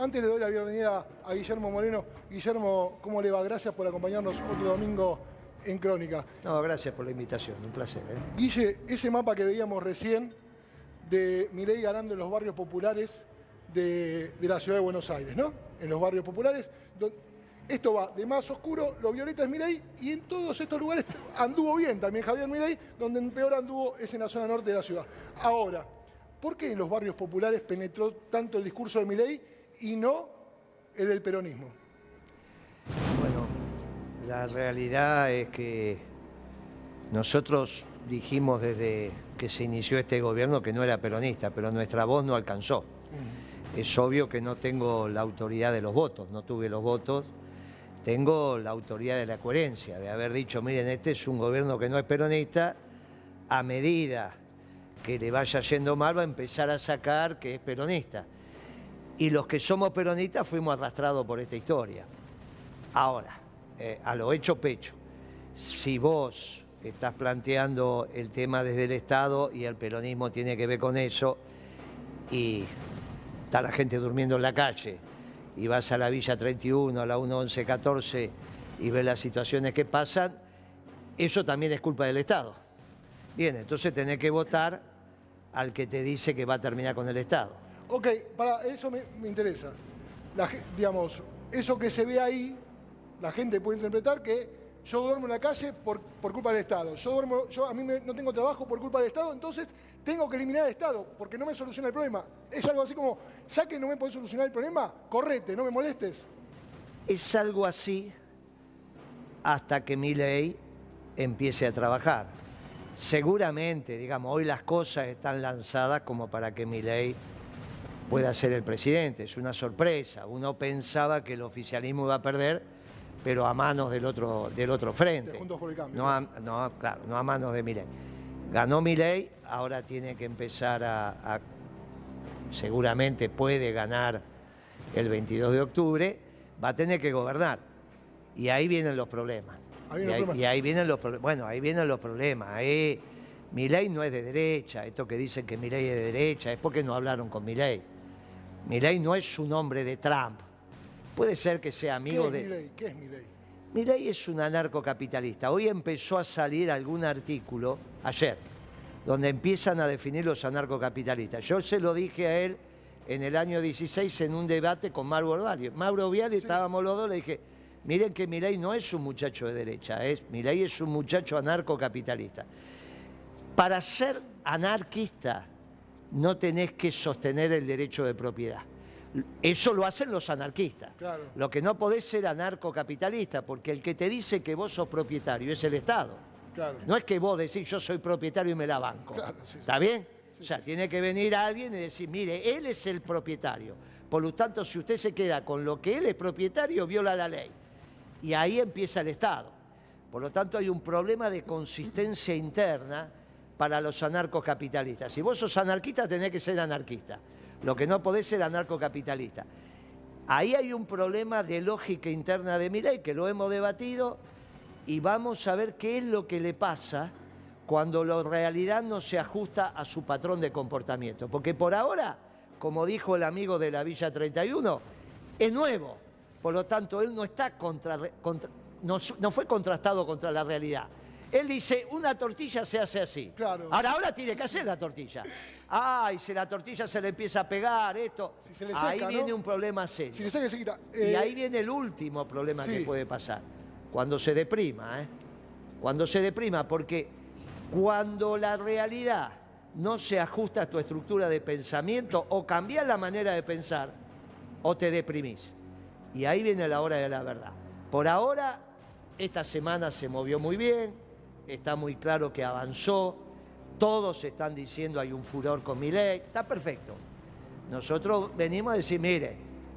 Antes le doy la bienvenida a Guillermo Moreno. Guillermo, ¿cómo le va? Gracias por acompañarnos otro domingo en Crónica. No, gracias por la invitación, un placer. ¿eh? Guille, ese mapa que veíamos recién de Milei ganando en los barrios populares de, de la ciudad de Buenos Aires, ¿no? En los barrios populares. esto va de más oscuro, lo violeta es Milei, y en todos estos lugares anduvo bien también Javier Milei, donde peor anduvo es en la zona norte de la ciudad. Ahora, ¿por qué en los barrios populares penetró tanto el discurso de Milei y no el del peronismo? Bueno, la realidad es que nosotros dijimos desde que se inició este gobierno que no era peronista, pero nuestra voz no alcanzó. Es obvio que no tengo la autoridad de los votos, no tuve los votos, tengo la autoridad de la coherencia, de haber dicho, miren, este es un gobierno que no es peronista, a medida que le vaya yendo mal va a empezar a sacar que es peronista. Y los que somos peronistas fuimos arrastrados por esta historia. Ahora, eh, a lo hecho pecho, si vos estás planteando el tema desde el Estado y el peronismo tiene que ver con eso, y está la gente durmiendo en la calle, y vas a la Villa 31, a la 11114 y ves las situaciones que pasan, eso también es culpa del Estado. Bien, entonces tenés que votar al que te dice que va a terminar con el Estado. Ok, para eso me, interesa. Digamos, eso que se ve ahí, la gente puede interpretar que yo duermo en la calle por, por culpa del Estado. Yo duermo, yo a mí no tengo trabajo por culpa del Estado, entonces tengo que eliminar al Estado porque no me soluciona el problema. Es algo así como, ya que no me podés solucionar el problema, correte, no me molestes. Es algo así hasta que mi ley empiece a trabajar. Seguramente, digamos, hoy las cosas están lanzadas como para que mi ley pueda ser el presidente. Es una sorpresa. Uno pensaba que el oficialismo iba a perder, pero a manos del otro, del otro frente. De Juntos por el Cambio. No a, no, claro, no a manos de Milei. Ganó Milei, ahora tiene que empezar a, a- seguramente puede ganar el 22 de octubre, va a tener que gobernar. Y ahí vienen los problemas. Ahí y ahí vienen los problemas. Bueno, ahí vienen los problemas. Ahí, Milei no es de derecha, esto que dicen que Milei es de derecha, es porque no hablaron con Milei. Milei no es un hombre de Trump. Puede ser que sea ¿Qué amigo es de... ¿Qué es Milei? Milei es un anarcocapitalista. Hoy empezó a salir algún artículo, ayer, donde empiezan a definir los anarcocapitalistas. Yo se lo dije a él en el año 16 en un debate con Mauro Viali. Mauro Viali, estábamos los dos, le dije, miren que Milei no es un muchacho de derecha, es, Milei es un muchacho anarcocapitalista. Para ser anarquista no tenés que sostener el derecho de propiedad. Eso lo hacen los anarquistas. Claro. Lo que no podés ser anarcocapitalista, porque el que te dice que vos sos propietario es el Estado. Claro. No es que vos decís yo soy propietario y me la banco. Claro, sí, sí. ¿Está bien? o sea, tiene que venir alguien y decir, mire, él es el propietario. Por lo tanto, si usted se queda con lo que él es propietario, viola la ley. Y ahí empieza el Estado. Por lo tanto, hay un problema de consistencia interna para los anarcocapitalistas. Si vos sos anarquista, tenés que ser anarquista. Lo que no podés ser anarcocapitalista. Ahí hay un problema de lógica interna de mi ley que lo hemos debatido y vamos a ver qué es lo que le pasa cuando la realidad no se ajusta a su patrón de comportamiento. Porque por ahora, como dijo el amigo de la Villa 31, es nuevo. Por lo tanto, él no está contra, no fue contrastado contra la realidad. Él dice, una tortilla se hace así. Claro. Ahora, ahora tiene que hacer la tortilla. Ay, si la tortilla se le empieza a pegar, esto. Si se le ahí viene un problema serio. Si le saque, se quita. Y Eh, ahí viene el último problema que puede pasar. Cuando se deprima, ¿eh? Cuando se deprima, porque cuando la realidad no se ajusta a tu estructura de pensamiento, o cambias la manera de pensar, o te deprimís. Y ahí viene la hora de la verdad. Por ahora, esta semana se movió muy bien, está muy claro que avanzó, todos están diciendo hay un furor con mi ley, está perfecto. Nosotros venimos a decir, mire,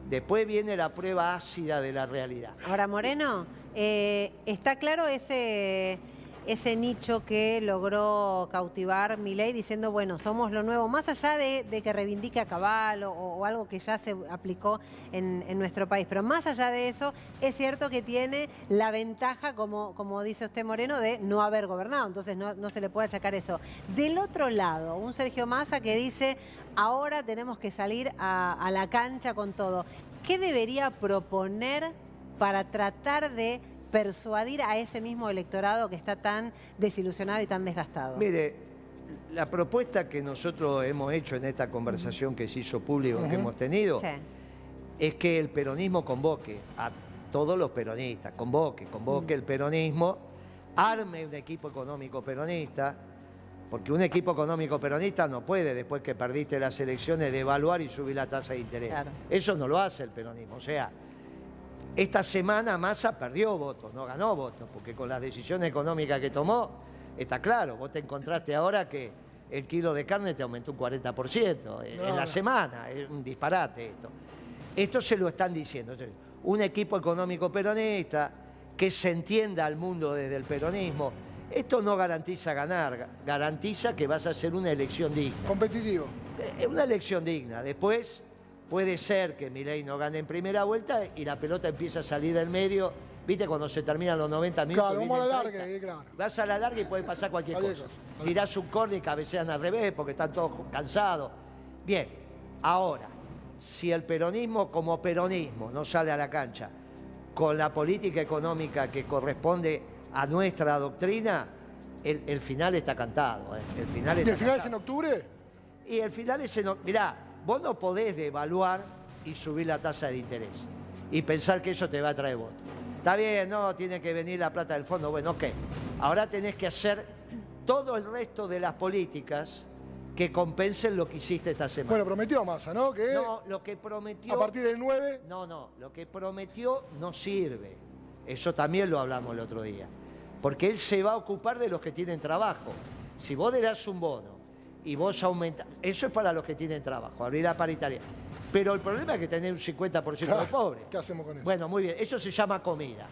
después viene la prueba ácida de la realidad. Ahora, Moreno, eh, está claro ese, ese nicho que logró cautivar Milei diciendo, bueno, somos lo nuevo, más allá de, que reivindique a Cabal o, algo que ya se aplicó en, nuestro país, pero más allá de eso, es cierto que tiene la ventaja, como, como dice usted Moreno, de no haber gobernado, entonces no, no se le puede achacar eso. Del otro lado, un Sergio Massa que dice, ahora tenemos que salir a la cancha con todo. ¿qué debería proponer para tratar de persuadir a ese mismo electorado que está tan desilusionado y tan desgastado? Mire, la propuesta que nosotros hemos hecho en esta conversación que se hizo público, que hemos tenido, Sí. es que el peronismo convoque a todos los peronistas, convoque, convoque el peronismo, arme un equipo económico peronista, porque un equipo económico peronista no puede, después que perdiste las elecciones, devaluar y subir la tasa de interés. Claro. Eso no lo hace el peronismo. O sea, esta semana Massa perdió votos, no ganó votos, porque con las decisiones económicas que tomó, está claro, vos te encontraste ahora que el kilo de carne te aumentó un 40% en, en No, la no. semana, es un disparate esto. Esto se lo están diciendo. Un equipo económico peronista que se entienda al mundo desde el peronismo. Esto no garantiza ganar, garantiza que vas a hacer una elección digna. Competitivo. Es una elección digna. Después puede ser que Milei no gane en primera vuelta y la pelota empieza a salir del medio. ¿Viste cuando se terminan los 90 minutos? Claro, vamos a la larga, 30? claro. Vas a la larga y puede pasar cualquier cosa. Tirás un córner y cabecean al revés porque están todos cansados. Bien, ahora, si el peronismo como peronismo no sale a la cancha con la política económica que corresponde a nuestra doctrina, el, el final está cantado. eh. El final ¿Y el final es en octubre? Y el final es en... o- Mirá, vos no podés devaluar y subir la tasa de interés y pensar que eso te va a traer votos. Está bien, no, tiene que venir la plata del fondo. Bueno, ok. Ahora tenés que hacer todo el resto de las políticas que compensen lo que hiciste esta semana. Bueno, prometió Massa, ¿no? Que no, lo que prometió... a partir del 9, No, no, lo que prometió no sirve. Eso también lo hablamos el otro día. Porque él se va a ocupar de los que tienen trabajo. Si vos le das un bono y vos aumentás, eso es para los que tienen trabajo, abrir la paritaria. Pero el problema es que tenés un 50% de pobres. ¿qué hacemos con eso? Bueno, muy bien, eso se llama comida.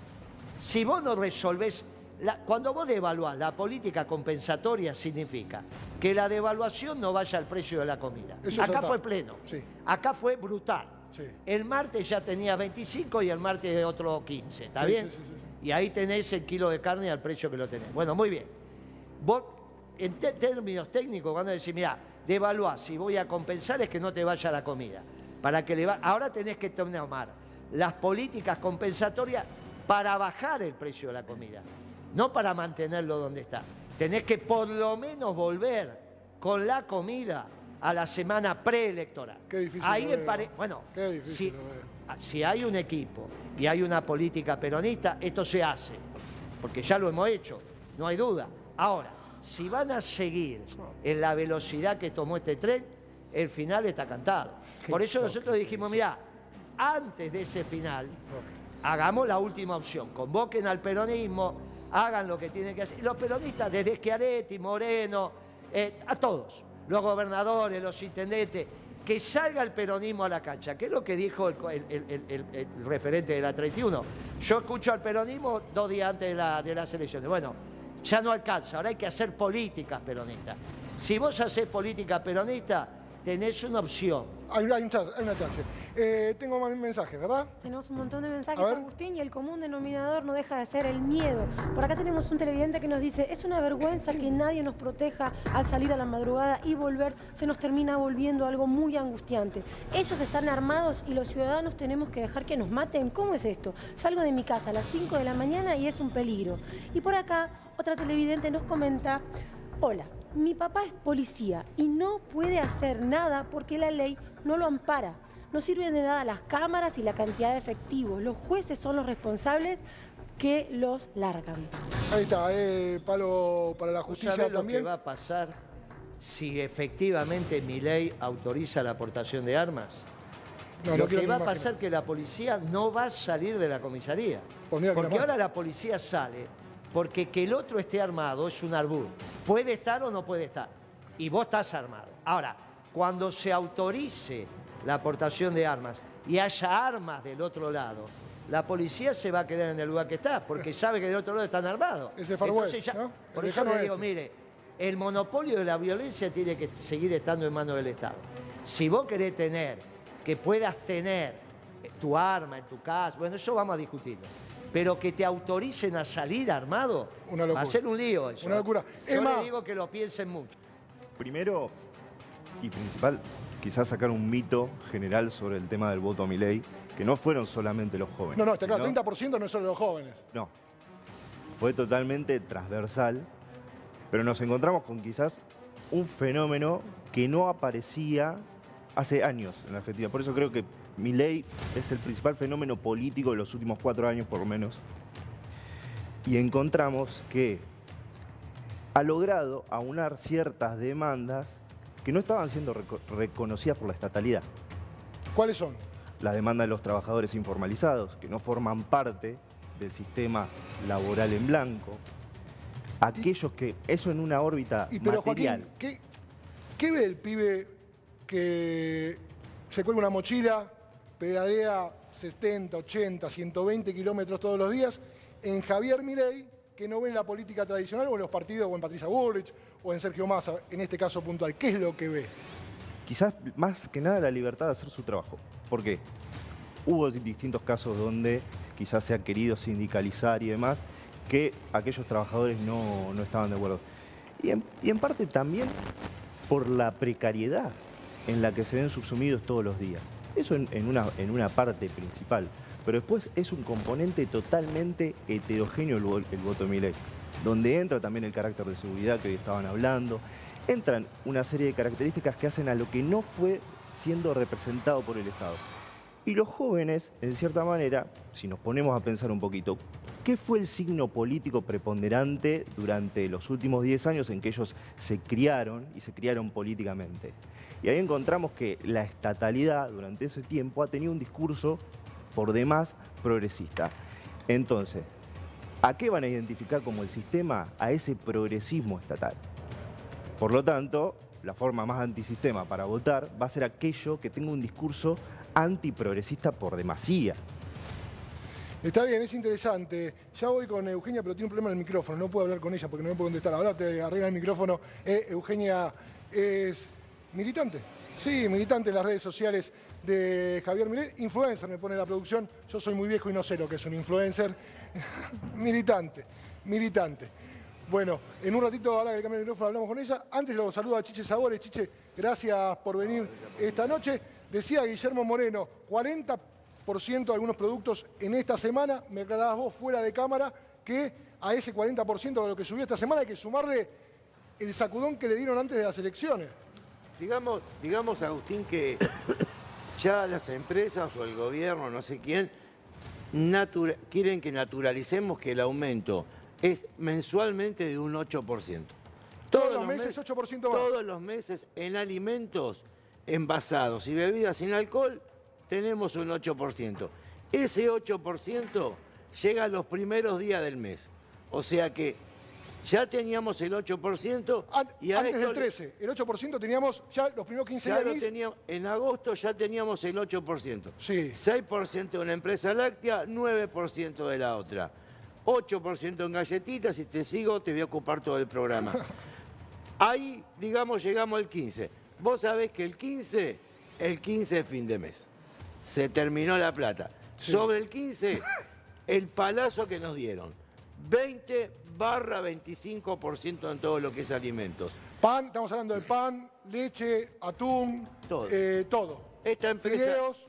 Si vos no resolvés, la- cuando vos devaluás, la política compensatoria significa que la devaluación no vaya al precio de la comida. Eso Acá fue pleno. Sí. Acá fue brutal. Sí. El martes ya tenía 25 y el martes otro 15, ¿está Sí, bien? sí, sí, sí, sí. Y ahí tenés el kilo de carne al precio que lo tenés. Bueno, muy bien. Vos, en términos técnicos, cuando decís, mira, devaluar, si voy a compensar es que no te vaya la comida. Para que le va... Ahora tenés que tomar las políticas compensatorias para bajar el precio de la comida, no para mantenerlo donde está. Tenés que por lo menos volver con la comida a la semana preelectoral. Qué difícil Ahí empare- Bueno, Qué difícil si- lo veo. si hay un equipo y hay una política peronista, esto se hace, porque ya lo hemos hecho, no hay duda. Ahora, si van a seguir en la velocidad que tomó este tren, el final está cantado. Por eso nosotros dijimos, mira, antes de ese final, hagamos la última opción, convoquen al peronismo, hagan lo que tienen que hacer. Y los peronistas, desde Schiaretti, Moreno, eh, a todos, los gobernadores, los intendentes, que salga el peronismo a la cancha, que es lo que dijo el- el referente de la 31. Yo escucho al peronismo dos días antes de, la- de las elecciones. Bueno, ya no alcanza, ahora hay que hacer políticas peronistas. Si vos haces política peronista, tenés una opción. Hay, hay un chance- hay una chance. Eh, tengo más mensajes, ¿verdad? Tenemos un montón de mensajes. Agustín, y el común denominador no deja de ser el miedo. Por acá tenemos un televidente que nos dice, es una vergüenza que nadie nos proteja al salir a la madrugada y volver, se nos termina volviendo algo muy angustiante. Ellos están armados y los ciudadanos tenemos que dejar que nos maten. ¿Cómo es esto? Salgo de mi casa a las 5 de la mañana y es un peligro. Y por acá, otra televidente nos comenta, hola. Mi papá es policía y no puede hacer nada porque la ley no lo ampara. No sirven de nada las cámaras y la cantidad de efectivos. Los jueces son los responsables que los largan. Ahí está, eh, palo para la ¿Vos justicia sabés lo también. que va a pasar si efectivamente mi ley autoriza la aportación de armas? No, lo que va a pasar es que la policía no va a salir de la comisaría. Pues mira porque la ahora la policía sale porque que el otro esté armado es un arbur. Puede estar o no puede estar. Y vos estás armado. Ahora, cuando se autorice la aportación de armas y haya armas del otro lado, la policía se va a quedar en el lugar que está, porque sabe que del otro lado están armados. Ese Far Entonces ya- ¿no? Por El eso le digo, mire, el monopolio de la violencia tiene que seguir estando en manos del Estado. Si vos querés tener, que puedas tener tu arma en tu casa, bueno, eso vamos a discutirlo. Pero que te autoricen a salir armado, Una va a ser un lío eso. Una locura. Yo le digo que lo piensen mucho. Primero, y principal, quizás sacar un mito general sobre el tema del voto a mi ley, que no fueron solamente los jóvenes. No, no, está claro, sino- 30% no es solo los jóvenes. No. Fue totalmente transversal, pero nos encontramos con quizás un fenómeno que no aparecía hace años en la Argentina. Por eso creo que mi ley es el principal fenómeno político de los últimos cuatro años por lo menos. Y encontramos que ha logrado aunar ciertas demandas que no estaban siendo reco- reconocidas por la estatalidad ¿Cuáles son? la demanda de los trabajadores informalizados, que no forman parte del sistema laboral en blanco, aquellos que, eso en una órbita Y pero material. Joaquín, ¿qué, qué ve el pibe que se cuelga una mochila, pedalea 70, 80, 120 kilómetros todos los días, en Javier Milei, que no ve en la política tradicional o en los partidos, o en Patricia Bullrich, o en Sergio Massa, en este caso puntual? ¿Qué es lo que ve? Quizás más que nada la libertad de hacer su trabajo. ¿Por qué? Hubo distintos casos donde quizás se ha querido sindicalizar y demás, que aquellos trabajadores no, no estaban de acuerdo. Y en, y en parte también por la precariedad en la que se ven subsumidos todos los días. Eso en, una, en una parte principal. Pero después es un componente totalmente heterogéneo el, vo- el voto de donde entra también el carácter de seguridad que hoy estaban hablando, entran una serie de características que hacen a lo que no fue siendo representado por el Estado. Y los jóvenes, en cierta manera, si nos ponemos a pensar un poquito, ¿qué fue el signo político preponderante durante los últimos 10 años en que ellos se criaron y se criaron políticamente? Y ahí encontramos que la estatalidad durante ese tiempo ha tenido un discurso por demás progresista. Entonces, ¿a qué van a identificar como el sistema? A ese progresismo estatal. Por lo tanto, la forma más antisistema para votar va a ser aquello que tenga un discurso antiprogresista por demasía. Está bien, es interesante. Ya voy con Eugenia, pero tiene un problema en el micrófono. No puedo hablar con ella porque no me puedo contestar. Ahora te arregla el micrófono. Eh, Eugenia es militante. Sí, militante en las redes sociales de Javier Milei. Influencer, me pone la producción. Yo soy muy viejo y no sé lo que es un influencer. militante, militante. Bueno, en un ratito, ahora que le cambie el micrófono, hablamos con ella. Antes lo saludo a Chiche Sabores. Chiche, gracias por venir esta noche. Decía Guillermo Moreno, 40% de algunos productos en esta semana. Me aclarabas vos fuera de cámara que a ese 40% de lo que subió esta semana hay que sumarle el sacudón que le dieron antes de las elecciones. Digamos, digamos, Agustín, que ya las empresas o el gobierno, no sé quién, natura- quieren que naturalicemos que el aumento es mensualmente de un 8%. Todos los meses, 8% más. Todos los meses en alimentos envasados y bebidas sin alcohol tenemos un 8%. Ese 8% llega a los primeros días del mes. O sea que ya teníamos el 8% An- y a antes esto del le- 13, el 8% teníamos ya los primeros 15 ya días lo teníamos, en agosto ya teníamos el 8%. Sí. 6% de una empresa láctea, 9% de la otra. 8% en galletitas, si te sigo te voy a ocupar todo el programa. Ahí, digamos, llegamos al 15. Vos sabés que el 15, el 15 es fin de mes. Se terminó la plata. Sobre el 15, el palazo que nos dieron. 20 barra 25% en todo lo que es alimentos. Pan, estamos hablando de pan, leche, atún, Todo. eh, todo. Esta empresa, Fideos,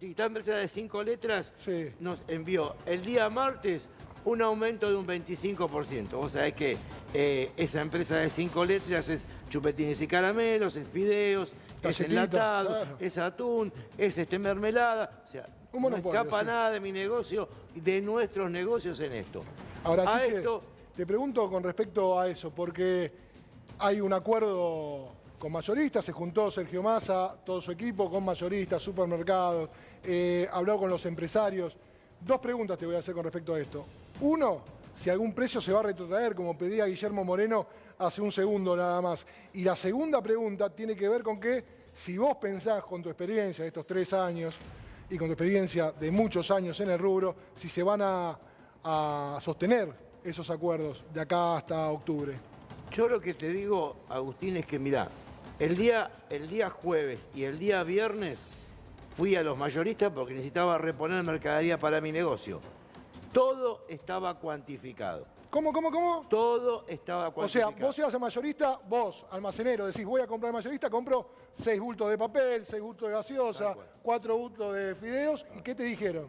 esta empresa de cinco letras Sí. nos envió el día martes un aumento de un 25%. Vos sabés que eh, esa empresa de cinco letras es chupetines y caramelos, es fideos, es enlatado, claro. es atún, es este mermelada. O sea, Un no escapa sí. nada de mi negocio, de nuestros negocios en esto. Ahora, A Chiche, esto, te pregunto con respecto a eso, porque hay un acuerdo con mayoristas, se juntó Sergio Massa, todo su equipo, con mayoristas, supermercados, eh, habló con los empresarios. Dos preguntas te voy a hacer con respecto a esto. Uno, si algún precio se va a retrotraer, como pedía Guillermo Moreno hace un segundo nada más. Y la segunda pregunta tiene que ver con que si vos pensás con tu experiencia de estos tres años y con tu experiencia de muchos años en el rubro, si se van a, a sostener esos acuerdos de acá hasta octubre. Yo lo que te digo, Agustín, es que mirá, el día, el día jueves y el día viernes fui a los mayoristas porque necesitaba reponer mercadería para mi negocio. Todo estaba cuantificado. ¿Cómo, cómo, cómo? Todo estaba O sea, cuantificado. vos ibas a mayorista, vos, almacenero, decís, voy a comprar mayorista, compro seis bultos de papel, seis bultos de gaseosa, cuatro bultos de fideos, ¿y qué te dijeron?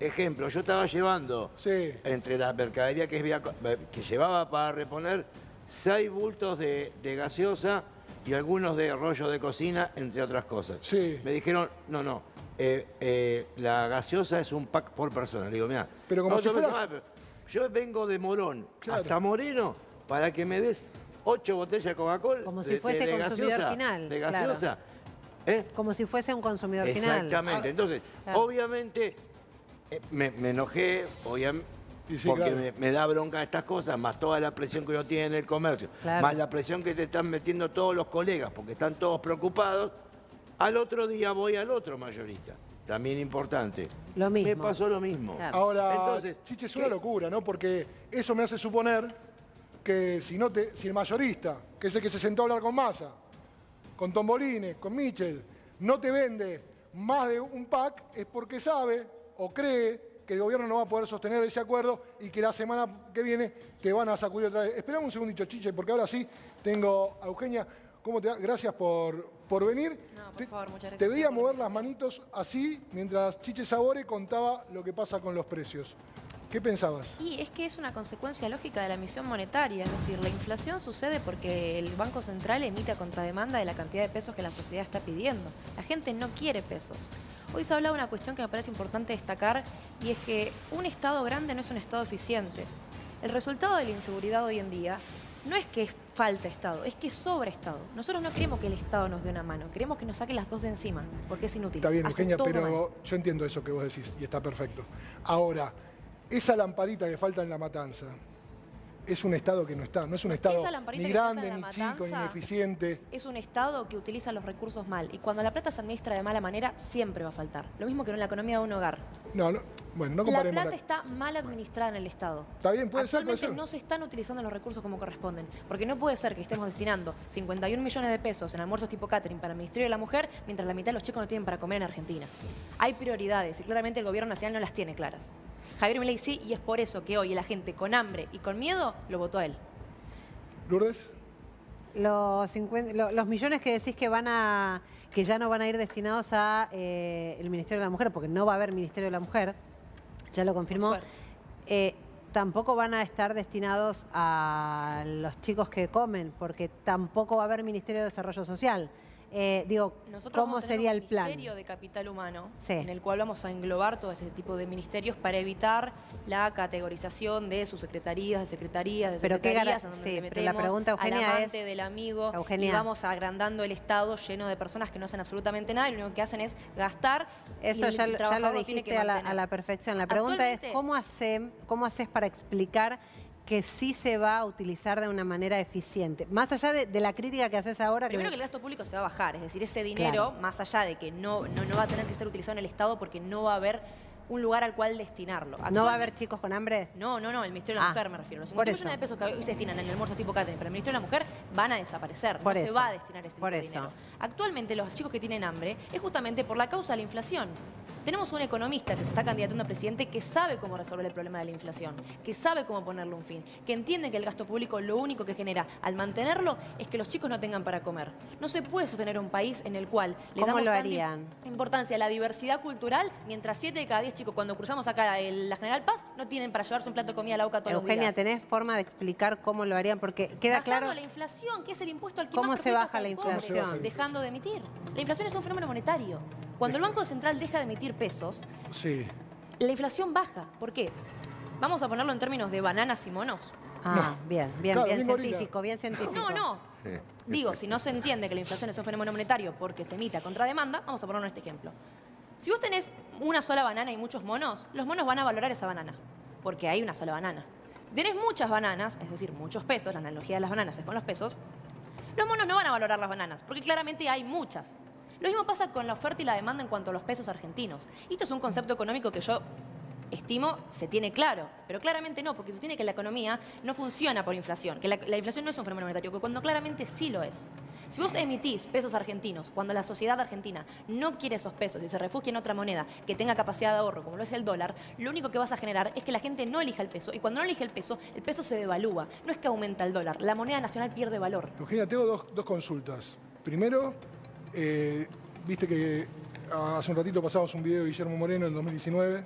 Ejemplo, yo estaba llevando Sí. entre la mercadería que, había- que llevaba para reponer seis bultos de, de gaseosa y algunos de rollo de cocina, entre otras cosas. Sí. Me dijeron, no, no, eh, eh, la gaseosa es un pack por persona. Le digo, mira, Pero como si fueras- yo vengo de Morón Claro. hasta Moreno para que me des ocho botellas de Coca-Cola. Como si de- de- fuese de consumidor gaseosa, final, De claro. gaseosa. ¿eh? Como si fuese un consumidor final. Exactamente. Ah, Entonces, Claro. obviamente, eh, me, me enojé, obviamente. Sí, porque claro. me, me da bronca estas cosas, más toda la presión que uno tiene en el comercio, Claro. más la presión que te están metiendo todos los colegas, porque están todos preocupados. Al otro día voy al otro mayorista, también importante. Lo mismo. Me pasó lo mismo. Claro. Ahora, Entonces, chiche, es ¿qué? una locura, ¿no? Porque eso me hace suponer que si, no te, si el mayorista, que es el que se sentó a hablar con Massa, con Tombolines, con Michel, no te vende más de un pack, es porque sabe o cree que el gobierno no va a poder sostener ese acuerdo y que la semana que viene te van a sacudir otra vez. Esperamos un segundito, Chiche, porque ahora sí tengo a Eugenia. ¿Cómo te va? Gracias por, por venir. No, por Te- favor, muchas gracias Te veía mover las manitos así mientras Chiche Sabore contaba lo que pasa con los precios. ¿Qué pensabas? Y es que es una consecuencia lógica de la emisión monetaria, es decir, la inflación sucede porque el Banco Central emite a contrademanda de la cantidad de pesos que la sociedad está pidiendo. La gente no quiere pesos. Hoy se ha hablado de una cuestión que me parece importante destacar y es que un Estado grande no es un Estado eficiente. El resultado de la inseguridad hoy en día no es que falta Estado, es que sobra Estado. Nosotros no queremos que el Estado nos dé una mano, queremos que nos saque las dos de encima, porque es inútil. Está bien, Hace Eugenia, pero mal. yo entiendo eso que vos decís y está perfecto. Ahora, esa lamparita que falta en la matanza es un Estado que no está. No es un Estado ni grande, ni chico, ni ineficiente. es un Estado que utiliza los recursos mal. Y cuando la plata se administra de mala manera, siempre va a faltar. Lo mismo que en la economía de un hogar. No, no, bueno, no La plata la- está mal administrada en el Estado. Está bien, puede ser, puede ser. no se están utilizando los recursos como corresponden. Porque no puede ser que estemos destinando 51 millones de pesos en almuerzos tipo catering para el Ministerio de la Mujer, mientras la mitad de los chicos no tienen para comer en Argentina. Hay prioridades y claramente el gobierno nacional no las tiene claras. Javier Milei sí, y es por eso que hoy la gente con hambre y con miedo lo votó a él. Lourdes, Los, 50 lo- los millones que decís que van a que ya no van a ir destinados a eh, el Ministerio de la Mujer, porque no va a haber Ministerio de la Mujer, ya lo confirmó. Eh, tampoco van a estar destinados a los chicos que comen, porque tampoco va a haber Ministerio de Desarrollo Social. Eh, digo, Nosotros ¿cómo sería un el plan? Ministerio de Capital Humano, Sí. en el cual vamos a englobar todo ese tipo de ministerios para evitar la categorización de subsecretarías, de secretarías, de Pero qué secretarías, gara- en donde sí, pero la metemos pregunta, Eugenia, al amante es- del amigo Eugenia. y vamos agrandando el Estado lleno de personas que no hacen absolutamente nada y lo único que hacen es gastar. Eso y el ya, lo- ya lo dijiste a la, a la perfección. La pregunta es, ¿cómo, hace, ¿cómo haces para explicar que sí se va a utilizar de una manera eficiente? Más allá de, de la crítica que haces ahora... que Primero me- que el gasto público se va a bajar, es decir, ese dinero, Claro. más allá de que no, no, no va a tener que ser utilizado en el Estado porque no va a haber un lugar al cual destinarlo. ¿No va a haber chicos con hambre? No, no, no, el Ministerio de la Ah, Mujer me refiero. Los por 50 eso. millones de pesos que hoy se destinan en el almuerzo tipo catering para el Ministerio de la Mujer van a desaparecer. Por no eso, se va a destinar este tipo por de eso. dinero. Actualmente los chicos que tienen hambre es justamente por la causa de la inflación. Tenemos un economista que se está candidatando a presidente que sabe cómo resolver el problema de la inflación, que sabe cómo ponerle un fin, que entiende que el gasto público lo único que genera al mantenerlo es que los chicos no tengan para comer. No se puede sostener un país en el cual le ¿Cómo damos lo harían? importancia a la diversidad cultural, mientras 7 de cada 10 chicos cuando cruzamos acá el- la General Paz no tienen para llevarse un plato de comida a la boca todos los Eugenia, días. ¿tenés forma de explicar cómo lo harían? Porque queda Bajando claro... la inflación, que es el impuesto al que ¿Cómo más se baja la pobre, inflación? ¿Cómo se baja la Dejando de emitir. La inflación es un fenómeno monetario. Cuando el Banco Central deja de emitir pesos, sí. la inflación baja. ¿Por qué? Vamos a ponerlo en términos de bananas y monos. Ah, bien, bien, Claro, bien científico, bien científico. No, no. Digo, si no se entiende que la inflación es un fenómeno monetario porque se emite a contrademanda, vamos a ponernos este ejemplo. Si vos tenés una sola banana y muchos monos, los monos van a valorar esa banana, porque hay una sola banana. Si tenés muchas bananas, es decir, muchos pesos, la analogía de las bananas es con los pesos, los monos no van a valorar las bananas, porque claramente hay muchas. Lo mismo pasa con la oferta y la demanda en cuanto a los pesos argentinos. Esto es un concepto económico que yo estimo se tiene claro, pero claramente no, porque se tiene que la economía no funciona por inflación, que la, la inflación no es un fenómeno monetario, que cuando claramente sí lo es. Si vos emitís pesos argentinos cuando la sociedad argentina no quiere esos pesos y se refugia en otra moneda que tenga capacidad de ahorro, como lo es el dólar, lo único que vas a generar es que la gente no elija el peso. Y cuando no elige el peso, el peso se devalúa. No es que aumenta el dólar, la moneda nacional pierde valor. Eugenia, tengo dos, dos consultas. Primero, eh, viste que hace un ratito pasamos un video de Guillermo Moreno en 2019,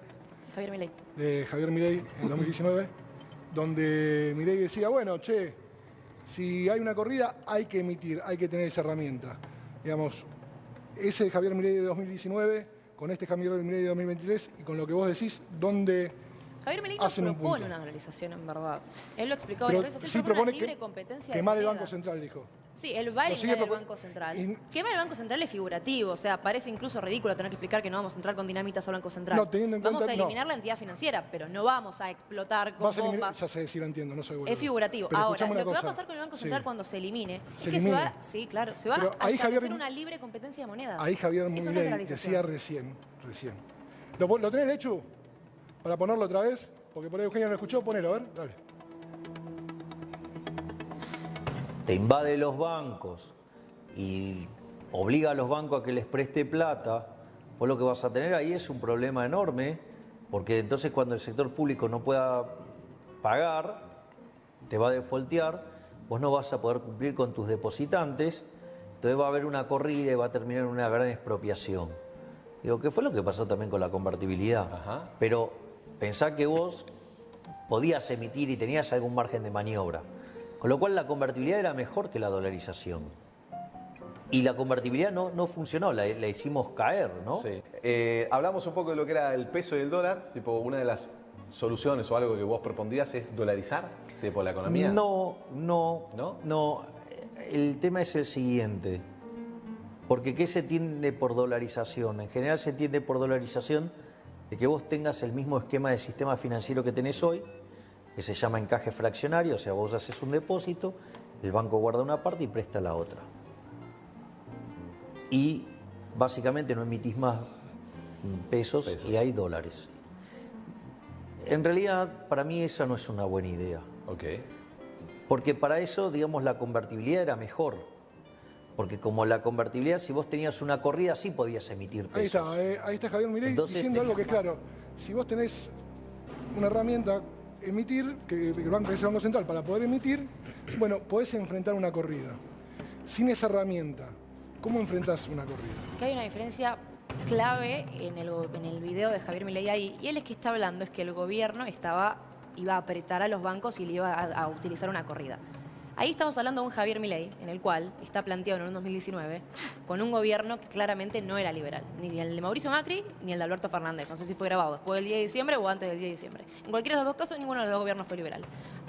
Javier Milei. de Javier Milei en 2019, donde Milei decía, bueno, che, si hay una corrida hay que emitir, hay que tener esa herramienta. Digamos, ese Javier Milei de 2019, con este Javier Milei de 2023 y con lo que vos decís, ¿dónde Javier Milei no un propone punto? una dolarización en verdad. Él lo explicó varias veces. Él sí propone una propone libre que- competencia quemar el. Banco Central, dijo. Sí, él va a Lo sigue eliminar el propo- Banco Central. y- Quemar el Banco Central es figurativo, o sea, parece incluso ridículo tener que explicar que no vamos a entrar con dinamitas al Banco Central. No, teniendo en vamos cuenta- a no. eliminar la entidad financiera, pero no vamos a explotar con Vas a eliminar, bombas. ya sé si lo entiendo, no soy boludo. Es figurativo. Pero Ahora, lo que va a pasar con el Banco Sí. Central cuando se elimine Se es que se va, sí, claro, se va Pero a establecer una libre competencia de monedas. Ahí Javier dolarización. decía recién, recién. ¿Lo, ¿Lo tenés, Lechu? Para ponerlo otra vez, porque por ahí Eugenia no escuchó, ponelo, a ver, dale. Te invade los bancos y obliga a los bancos a que les preste plata, vos lo que vas a tener ahí es un problema enorme, porque entonces cuando el sector público no pueda pagar, te va a defoltear, vos no vas a poder cumplir con tus depositantes, entonces va a haber una corrida y va a terminar en una gran expropiación. Digo, ¿qué fue lo que pasó también con la convertibilidad? Ajá. Pero pensá que vos podías emitir y tenías algún margen de maniobra. Con lo cual la convertibilidad era mejor que la dolarización. Y la convertibilidad no, no funcionó, la, la hicimos caer, ¿no? Sí. Eh, hablamos un poco de lo que era el peso y el dólar. Tipo, una de las soluciones o algo que vos propondrías es dolarizar tipo, la economía. No, no, ¿No? no. El tema es el siguiente. Porque ¿qué se entiende por dolarización? En general se entiende por dolarización de que vos tengas el mismo esquema de sistema financiero que tenés hoy, que se llama encaje fraccionario, o sea, vos haces un depósito, el banco guarda una parte y presta la otra. Y básicamente no emitís más pesos, Pesos. y hay dólares. En realidad, para mí esa no es una buena idea. Ok. Porque para eso, digamos, la convertibilidad era mejor. Porque como la convertibilidad, si vos tenías una corrida, sí podías emitir pesos. Ahí está, eh, ahí está Javier Entonces, diciendo algo que es claro. Si vos tenés una herramienta, emitir, que el Banco es el Banco Central, para poder emitir, bueno, podés enfrentar una corrida. Sin esa herramienta, ¿cómo enfrentás una corrida? que hay una diferencia clave en el, en el video de Javier Milei ahí, y él es que está hablando es que el gobierno estaba, iba a apretar a los bancos y le iba a utilizar una corrida. Ahí estamos hablando de un Javier Milei, en el cual está planteado en un 2019, con un gobierno que claramente no era liberal, ni el de Mauricio Macri ni el de Alberto Fernández. No sé si fue grabado después del 10 de diciembre o antes del 10 de diciembre. En cualquiera de los dos casos, ninguno de los dos gobiernos fue liberal.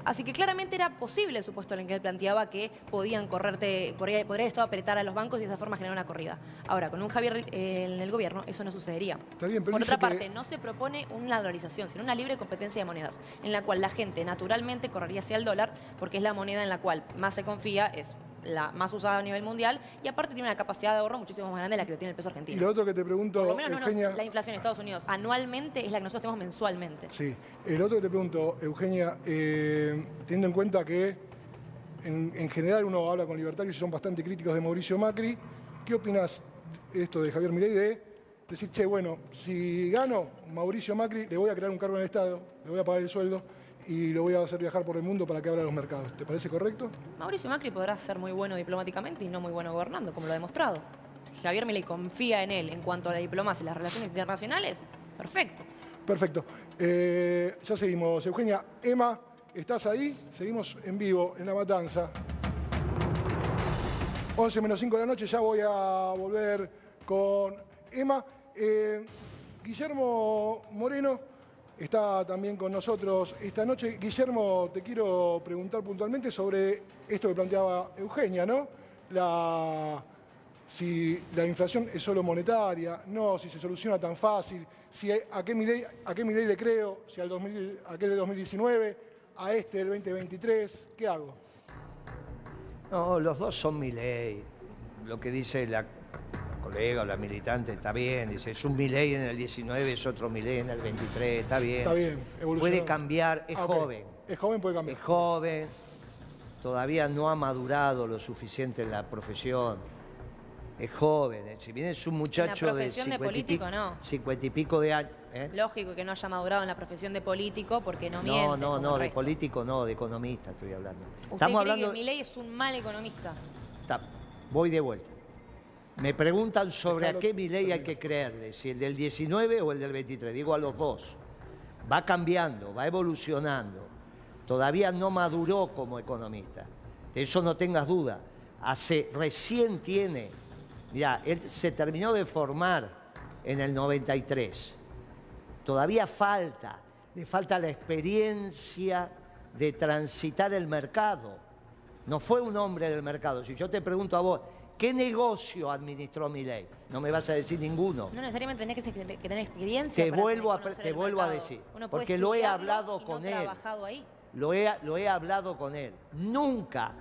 Así que claramente era posible el supuesto en el que él planteaba que podían correrte, podría, podría esto apretar a los bancos y de esa forma generar una corrida. Ahora, con un Javier eh, en el gobierno, eso no sucedería. Está bien, pero Por otra que- parte, no se propone una dolarización, sino una libre competencia de monedas, en la cual la gente naturalmente correría hacia el dólar, porque es la moneda en la cual más se confía, es la más usada a nivel mundial, y aparte tiene una capacidad de ahorro muchísimo más grande de la que lo tiene el peso Y argentino. lo otro que te pregunto, Por lo menos no nos- Eugenia... la inflación en Estados Unidos anualmente es la que nosotros tenemos mensualmente. Sí, el otro que te pregunto, Eugenia, eh, teniendo en cuenta que en, en general uno habla con libertarios y son bastante críticos de Mauricio Macri, ¿qué opinas esto de Javier Milei de decir, che, bueno, si gano Mauricio Macri, le voy a crear un cargo en el Estado, le voy a pagar el sueldo y lo voy a hacer viajar por el mundo para que abra los mercados? ¿Te parece correcto? Mauricio Macri podrá ser muy bueno diplomáticamente y no muy bueno gobernando, como lo ha demostrado. Javier Milei confía en él en cuanto a la diplomacia y las relaciones internacionales, perfecto. Perfecto. Eh, ya seguimos. Eugenia, Emma, ¿estás ahí? Seguimos en vivo, en La Matanza. 11 menos 5 de la noche, ya voy a volver con Emma. Eh, Guillermo Moreno está también con nosotros esta noche. Guillermo, te quiero preguntar puntualmente sobre esto que planteaba Eugenia, ¿no? Si la inflación es solo monetaria, no, si se soluciona tan fácil, si a qué Milei, a Milei le creo, si al 2000 a aquel de 2019, a este del 2023, ¿qué hago? No, los dos son mi ley. Lo que dice la colega o la militante está bien. Dice, es un Milei en el 19, es otro Milei en el 23, está bien. Está bien. Puede cambiar, es Ah, joven. Es joven, puede cambiar. Es joven. todavía no ha madurado lo suficiente en la profesión. Es joven, eh, si bien es un muchacho de profesión de 50 y político, pico- no. 50 y pico de años. ¿eh? Lógico que no haya madurado en la profesión de político porque no, No, miente. no, no, el de político no, de economista estoy hablando. ¿Usted Estamos cree hablando. que Milei es un mal economista? Ta- voy de vuelta. Me preguntan sobre a qué Milei hay que creerle, si el del 19 o el del 23. Digo a los dos. Va cambiando, va evolucionando. Todavía no maduró como economista. De eso no tengas duda. Hace, recién tiene, mira, él se terminó de formar en el 93. Todavía falta, le falta la experiencia de transitar el mercado. No fue un hombre del mercado. Si yo te pregunto a vos, ¿qué negocio administró Milei? No me vas a decir ninguno. No necesariamente tenés que, tener experiencia. Te para vuelvo a te decir, Uno puede porque lo he hablado y no con él. trabajado ahí. Lo he, lo he hablado con él. Nunca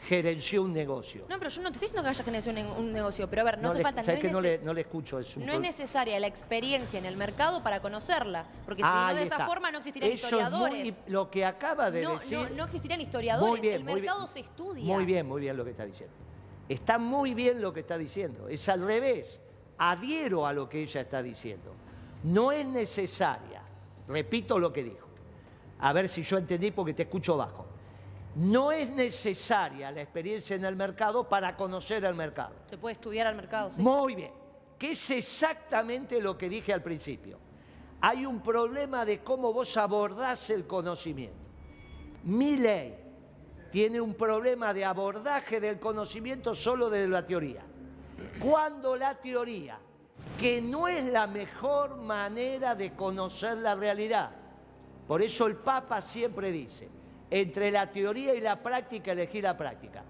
gerenció un negocio. No, pero yo no te estoy diciendo que haya generación en un negocio, pero a ver, no, hace le, falta. ¿sabes no que no le, no le escucho? Es un No es necesaria la experiencia en el mercado para conocerla, porque si no de esa forma no existirían Eso es muy historiadores. lo que acaba de no, decir. no, no existirían historiadores. Bien, el bien. mercado se estudia. Muy bien, muy bien lo que está diciendo. Está muy bien lo que está diciendo. Es al revés. Adhiero a lo que ella está diciendo. No es necesaria. Repito lo que dijo. A ver si yo entendí porque te escucho bajo. No es necesaria la experiencia en el mercado para conocer el mercado. Se puede estudiar al mercado, sí. Muy bien. Que es exactamente lo que dije al principio. Hay un problema de cómo vos abordás el conocimiento. Mi ley tiene un problema de abordaje del conocimiento solo de la teoría. Cuando la teoría, que no es la mejor manera de conocer la realidad, por eso el Papa siempre dice, entre la teoría y la práctica, elegí la práctica.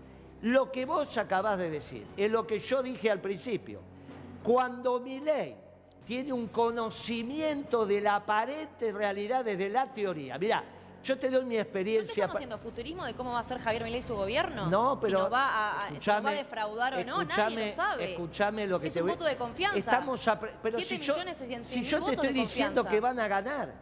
Lo que vos acabás de decir es lo que yo dije al principio. Cuando mi ley tiene un conocimiento de la aparente realidad desde la teoría. Mirá, yo te doy mi ¿No experiencia. estamos pa- haciendo futurismo de cómo va a ser Javier Milei su gobierno? no, pero. Si nos va a, a- si nos va a defraudar o no, nadie lo sabe. Escuchame lo que es te un voy- voto de confianza. Estamos apre- pero Siete si yo, millones seiscientos si yo te estoy diciendo confianza. que van a ganar,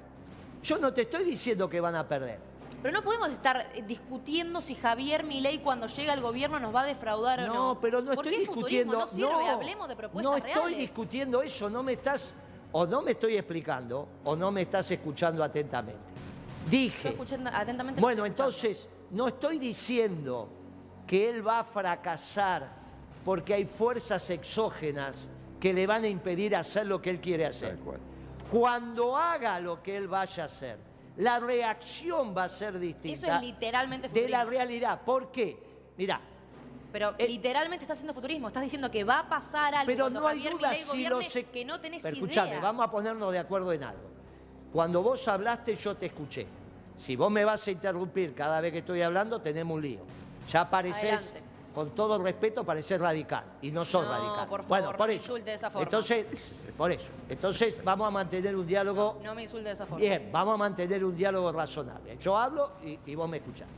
yo no te estoy diciendo que van a perder. Pero no podemos estar eh, discutiendo si Javier Milei cuando llega al gobierno nos va a defraudar o no. No, pero no ¿Por estoy qué discutiendo. no sirve? Hablemos de propuestas no estoy reales. discutiendo eso, no me estás, o no me estoy explicando, o no me estás escuchando atentamente. Dije, atentamente. bueno, está entonces, no estoy diciendo que él va a fracasar porque hay fuerzas exógenas que le van a impedir hacer lo que él quiere hacer. Cuando haga lo que él vaya a hacer, la reacción va a ser Eso distinta es literalmente de la futurismo. realidad. ¿Por qué? Mira, Pero Eh, literalmente estás haciendo futurismo. Estás diciendo que va a pasar algo Pero cuando no hay duda Milei si gobierne lo sé. que no tenés Pero idea. escuchame, vamos a ponernos de acuerdo en algo. Cuando vos hablaste, yo te escuché. Si vos me vas a interrumpir cada vez que estoy hablando, tenemos un lío. Ya pareces, Adelante. con todo respeto, pareces radical. Y no sos No, radical. por favor, bueno, por no me eso. insulte de esa forma. Entonces, por eso. Entonces, vamos a mantener un diálogo. No me insulte de esa forma. Bien, vamos a mantener un diálogo razonable. Yo hablo y, y vos me escuchás.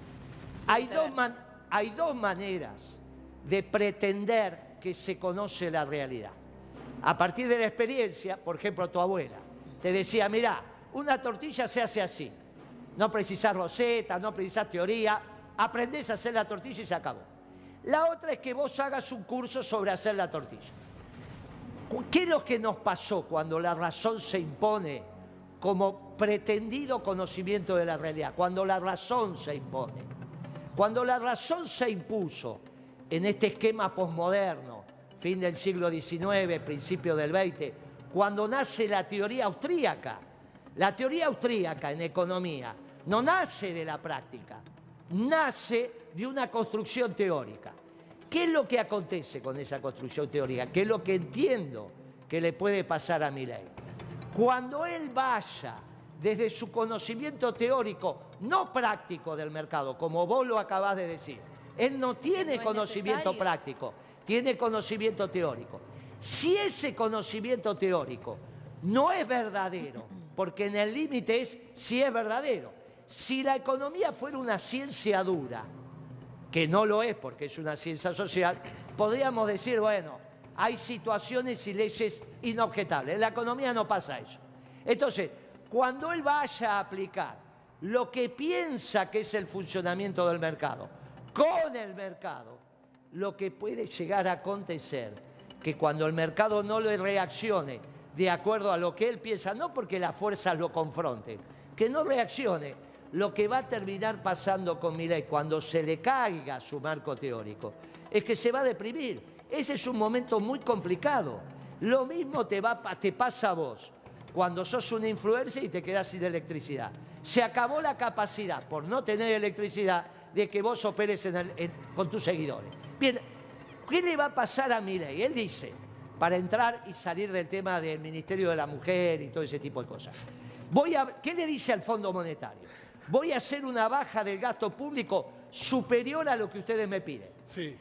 Hay dos, man- hay dos maneras de pretender que se conoce la realidad. A partir de la experiencia, por ejemplo, tu abuela te decía, mirá, una tortilla se hace así. No precisás roseta, no precisás teoría, aprendés a hacer la tortilla y se acabó. La otra es que vos hagas un curso sobre hacer la tortilla. ¿Qué es lo que nos pasó cuando la razón se impone como pretendido conocimiento de la realidad? Cuando la razón se impone. Cuando la razón se impuso en este esquema posmoderno, fin del siglo XIX, principio del XX, cuando nace la teoría austríaca. La teoría austríaca en economía no nace de la práctica, nace de una construcción teórica. ¿Qué es lo que acontece con esa construcción teórica? ¿Qué es lo que entiendo que le puede pasar a Milei? Cuando él vaya desde su conocimiento teórico, no práctico del mercado, como vos lo acabás de decir, él no tiene No conocimiento necesario. práctico, tiene conocimiento teórico. Si ese conocimiento teórico no es verdadero, porque en el límite es si es verdadero, si la economía fuera una ciencia dura, que no lo es porque es una ciencia social, podríamos decir, bueno, hay situaciones y leyes inobjetables. En la economía no pasa eso. Entonces, cuando él vaya a aplicar lo que piensa que es el funcionamiento del mercado, con el mercado, lo que puede llegar a acontecer, que cuando el mercado no le reaccione de acuerdo a lo que él piensa, no porque las fuerzas lo confronten, que no reaccione, lo que va a terminar pasando con Milei cuando se le caiga su marco teórico es que se va a deprimir. Ese es un momento muy complicado. Lo mismo te, va, te pasa a vos cuando sos una influencer y te quedás sin electricidad. Se acabó la capacidad, por no tener electricidad, de que vos operes con tus seguidores. Bien, ¿qué le va a pasar a Milei? Él dice, para entrar y salir del tema del Ministerio de la Mujer y todo ese tipo de cosas. ¿Qué le dice al Fondo Monetario? Voy a hacer una baja del gasto público superior a lo que ustedes me piden. Sí.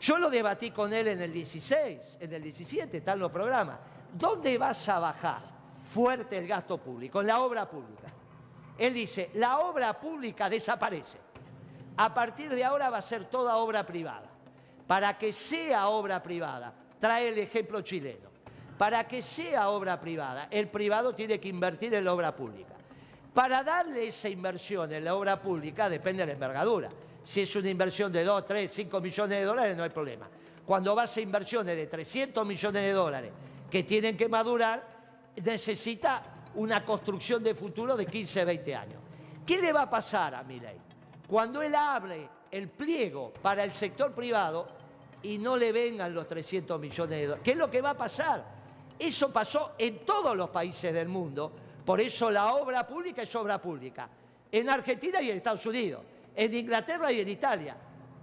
Yo lo debatí con él en el 16, en el 17, están los programas. ¿Dónde vas a bajar fuerte el gasto público? En la obra pública. Él dice, la obra pública desaparece. A partir de ahora va a ser toda obra privada. Para que sea obra privada, trae el ejemplo chileno. Para que sea obra privada, el privado tiene que invertir en la obra pública. Para darle esa inversión en la obra pública depende de la envergadura. Si es una inversión de 2, 3, 5 millones de dólares no hay problema. Cuando vas a inversiones de 300 millones de dólares que tienen que madurar, necesita una construcción de futuro de 15, 20 años. ¿Qué le va a pasar a Milei? Cuando él abre el pliego para el sector privado y no le vengan los 300 millones de dólares. ¿Qué es lo que va a pasar? Eso pasó en todos los países del mundo, por eso la obra pública es obra pública. En Argentina y en Estados Unidos, en Inglaterra y en Italia.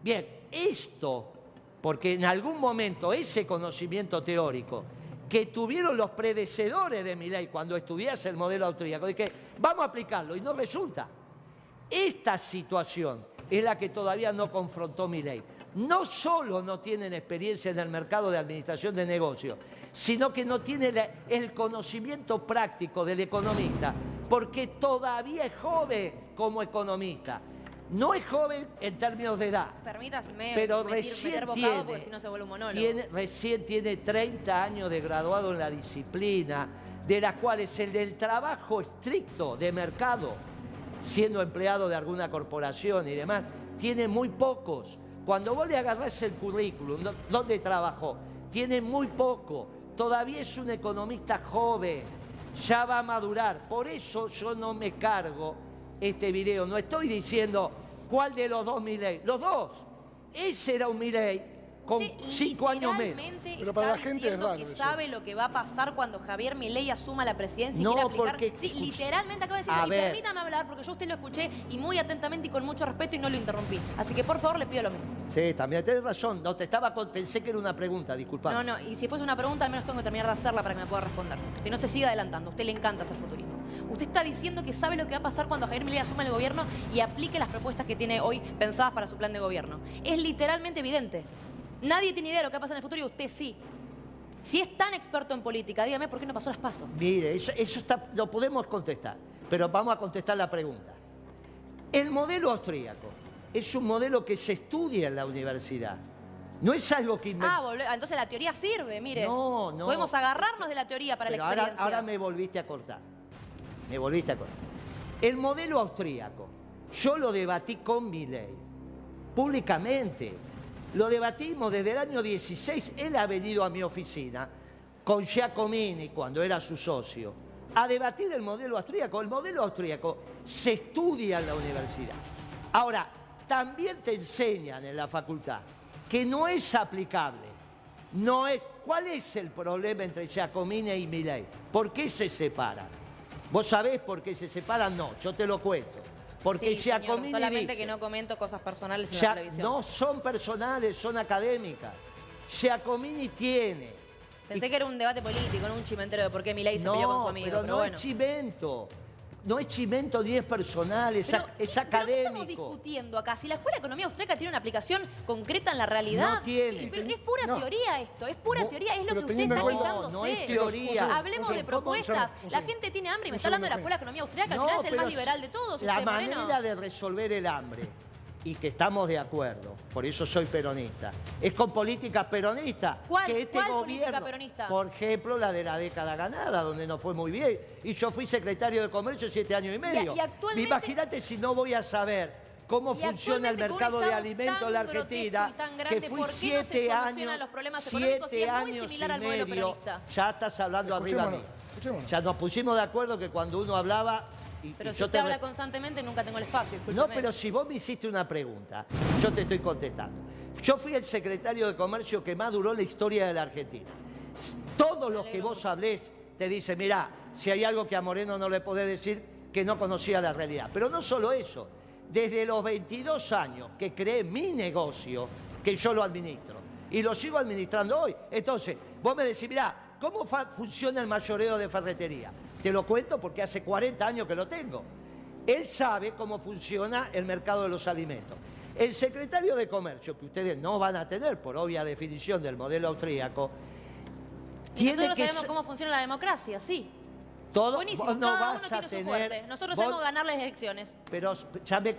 Bien, esto, porque en algún momento ese conocimiento teórico que tuvieron los predecesores de mi ley cuando estudiase el modelo austríaco, que vamos a aplicarlo y no resulta. Esta situación es la que todavía no confrontó mi ley. No solo no tienen experiencia en el mercado de administración de negocios, sino que no tienen el conocimiento práctico del economista, porque todavía es joven como economista. No es joven en términos de edad, Permítame pero recién meter bocado tiene, porque si no se vuelve un monólogo. tiene- recién tiene 30 años de graduado en la disciplina, de las cuales el del trabajo estricto de mercado, siendo empleado de alguna corporación y demás, tiene muy pocos. Cuando vos le agarrás el currículum, ¿dó- ¿dónde trabajó? Tiene muy poco. Todavía es un economista joven. Ya va a madurar. Por eso yo no me cargo este video. No estoy diciendo cuál de los dos Milei. Los dos. Ese era un Milei con Usted cinco años menos. Pero está para la gente es diciendo raro que eso. sabe lo que va a pasar cuando Javier Milei asuma la presidencia y No, quiere aplicar. porque- sí, literalmente acaba de decir. A Y permítame hablar porque yo a usted lo escuché y muy atentamente y con mucho respeto y no lo interrumpí. Así que por favor le pido lo mismo. Sí, también tenés razón. No te estaba con- pensé que era una pregunta, disculpa. No, no, y si fuese una pregunta, al menos tengo que terminar de hacerla para que me pueda responder. Si no, se sigue adelantando. A usted le encanta hacer futurismo. Usted está diciendo que sabe lo que va a pasar cuando Javier Milei asuma el gobierno y aplique las propuestas que tiene hoy pensadas para su plan de gobierno. Es literalmente evidente. Nadie tiene idea de lo que va a pasar en el futuro y usted sí. Si es tan experto en política, dígame por qué no pasó las pasos. Mire, eso, eso está, lo podemos contestar, pero vamos a contestar la pregunta. El modelo austríaco es un modelo que se estudia en la universidad. No es algo que. Ah, entonces la teoría sirve, mire. No, no. Podemos agarrarnos de la teoría para Pero la ahora, experiencia. ahora me volviste a cortar. Me volviste a cortar. El modelo austríaco, yo lo debatí con mi ley, públicamente. Lo debatimos desde el año 16. Él ha venido a mi oficina con Giacomini, cuando era su socio, a debatir el modelo austríaco. El modelo austríaco se estudia en la universidad. Ahora, también te enseñan en la facultad que no es aplicable. No es. ¿Cuál es el problema entre Giacomini y Milei? ¿Por qué se separan? ¿Vos sabés por qué se separan? No, yo te lo cuento. Porque sí, señor, Giacomini solamente dice, que no comento cosas personales en Gia- la televisión. no son personales, son académicas. Giacomini tiene. Pensé que era un debate político, no un chimentero de por qué Milei se no, peleó con su amigo. pero, Pero, no bueno. es chimento. No es chimento ni es personal, es, Pero, ac- es ¿qué- pero ¿qué estamos discutiendo acá? Si la Escuela de Economía Austríaca tiene una aplicación concreta en la realidad. No tiene. Sí, pero es pura No. teoría esto, es pura No, teoría, es lo pero que usted está cuenta- quejándose. No, no es teoría. Hablemos de propuestas. La gente tiene hambre y me está hablando de la Escuela de Economía Austríaca, al final es el más liberal de todos. La usted, Moreno. manera de resolver el hambre, y que estamos de acuerdo, por eso soy peronista, es con políticas peronistas. ¿Cuál- que este cuál política gobierno, peronista? Por ejemplo, la de la década ganada, donde no fue muy bien. Y yo fui secretario de Comercio siete años y medio. y actualmente- Imagínate si no voy a saber cómo Y funciona el mercado de alimentos en la Argentina, y tan que grande, fui ¿por qué no se siete solucionan años, los problemas económicos? Y siete es muy años similar y al modelo medio, peronista. ya estás hablando arriba mío. Escuchémonos, escuchémonos. Ya nos pusimos de acuerdo que cuando uno hablaba... Y, Pero y si yo usted te habla constantemente, nunca tengo el espacio. no, pero si vos me hiciste una pregunta, yo te estoy contestando. Yo fui el secretario de Comercio que más duró la historia de la Argentina. Todos los que vos hablés te dicen, mirá, si hay algo que a Moreno no le podés decir, que no conocía la realidad. Pero no solo eso, desde los 22 años que creé mi negocio, que yo lo administro, y lo sigo administrando hoy. Entonces, vos me decís, mirá, ¿cómo funciona el mayoreo de ferretería? Te lo cuento porque hace 40 años que lo tengo. Él sabe cómo funciona el mercado de los alimentos. El secretario de Comercio, que ustedes no van a tener por obvia definición del modelo austríaco, Y tiene nosotros que sabemos cómo funciona la democracia, sí. Todo Buenísimo, no cada vas uno a tiene su tener fuerte. Nosotros vos- sabemos ganar las elecciones. pero ya me,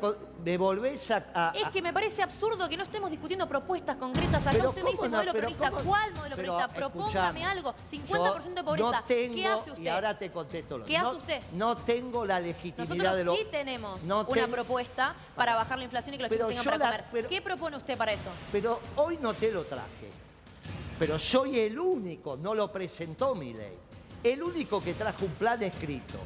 volvés a, a- Es que me parece absurdo que no estemos discutiendo propuestas concretas. Acá Pero usted me dice ¿cómo no? modelo Pero peronista. ¿Cuál modelo Pero, peronista? Propóngame algo. yo 50% de pobreza. no tengo, ¿Qué hace usted? Y ahora te contesto. lo- ¿Qué hace usted? No tengo la legitimidad Nosotros de lo... sí tenemos no una propuesta para bajar la inflación y que los Pero chicos tengan para la- comer. pero- ¿Qué propone usted para eso? Pero hoy no te lo traje. Pero soy el único, no lo presentó mi ley. El único que trajo un plan escrito.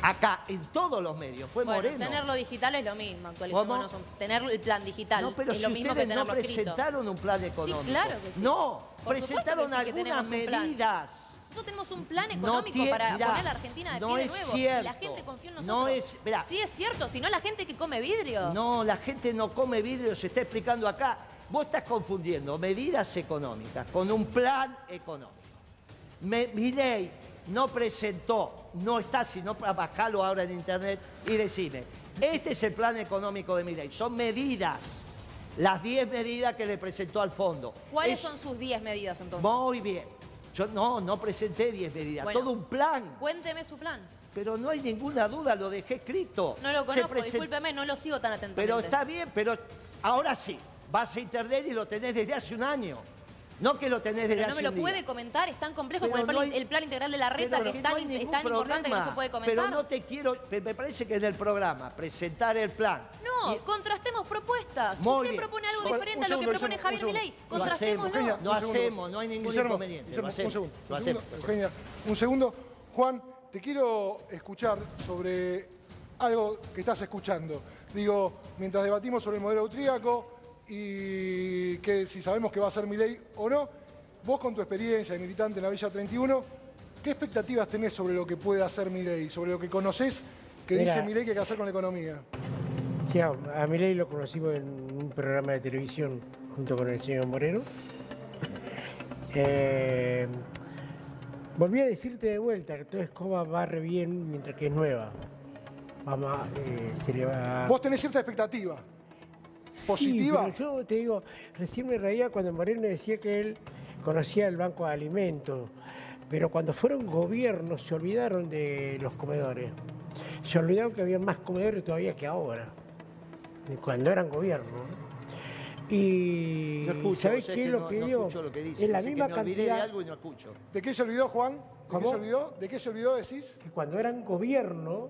Acá, en todos los medios. Fue Bueno, Moreno. tenerlo digital es lo mismo, un- Tener el plan digital No, pero es si lo mismo ustedes que no escrito. presentaron un plan económico. claro que sí. No, Por presentaron que sí algunas medidas. Nosotros tenemos un plan No económico tiene- para mirá, poner a la Argentina de no pie de es nuevo. cierto. La gente confía en No nosotros. es- mirá. sí es cierto, si no la gente que come vidrio. No, la gente no come vidrio, se está explicando acá. Vos estás confundiendo medidas económicas con un plan económico. Me, mi ley no presentó, no está, sino para bajarlo ahora en internet y decime, este es el plan económico de mi ley, son medidas, las 10 medidas que le presentó al fondo. ¿Cuáles Es- son sus 10 medidas entonces? Muy bien. Yo no, no presenté 10 medidas, Bueno. todo un plan. Cuénteme su plan. Pero no hay ninguna duda, lo dejé escrito. No lo conozco, present- discúlpeme, no lo sigo tan atentamente. Pero está bien, pero ahora sí, vas a internet y lo tenés desde hace un año. No que lo tenés desde Pero no me lo un día. puede comentar, es tan complejo Pero como el plan, no hay- el plan integral de la reta, que es tan, no es importante que no se problema. puede comentar. Pero no te quiero, me me parece que en el programa presentar el plan. No, y- contrastemos propuestas. Muy Usted bien. propone algo diferente un a lo que segundo, propone un Javier segundo. Milei. Hacemos, Contrastémoslo. Eugenia, lo un segundo. hacemos, no hay ningún Guillermo, inconveniente. Lo hacemos, Un segundo, lo un hacemos. segundo, Eugenia, un segundo. Juan, te quiero escuchar sobre algo que estás escuchando. Digo, mientras debatimos sobre el modelo austríaco y que si sabemos que va a ser mi ley o no, vos con tu experiencia de militante en la Villa 31, ¿qué expectativas tenés sobre lo que puede hacer mi ley? Sobre lo que conocés que Mira. dice mi ley que hay que hacer con la economía. Sí, a, a Milei lo conocimos en un programa de televisión junto con el señor Moreno. Eh, volví a decirte de vuelta que toda escoba va re bien mientras que es nueva. Vamos a, eh, se le va... Vos tenés cierta expectativa. ¿Positiva? Sí, pero yo te digo, recién me reía cuando Moreno decía que él conocía el Banco de Alimentos, pero cuando fueron gobiernos se olvidaron de los comedores. Se olvidaron que había más comedores todavía que ahora, cuando eran gobiernos. ¿no? Y No escucho, ¿sabés qué es que lo que no digo? escucho lo que dice. Es la que misma me olvidé cantidad de algo y no escucho. ¿De qué se olvidó, Juan? ¿De qué se olvidó? ¿De qué se olvidó, decís? que cuando eran gobierno,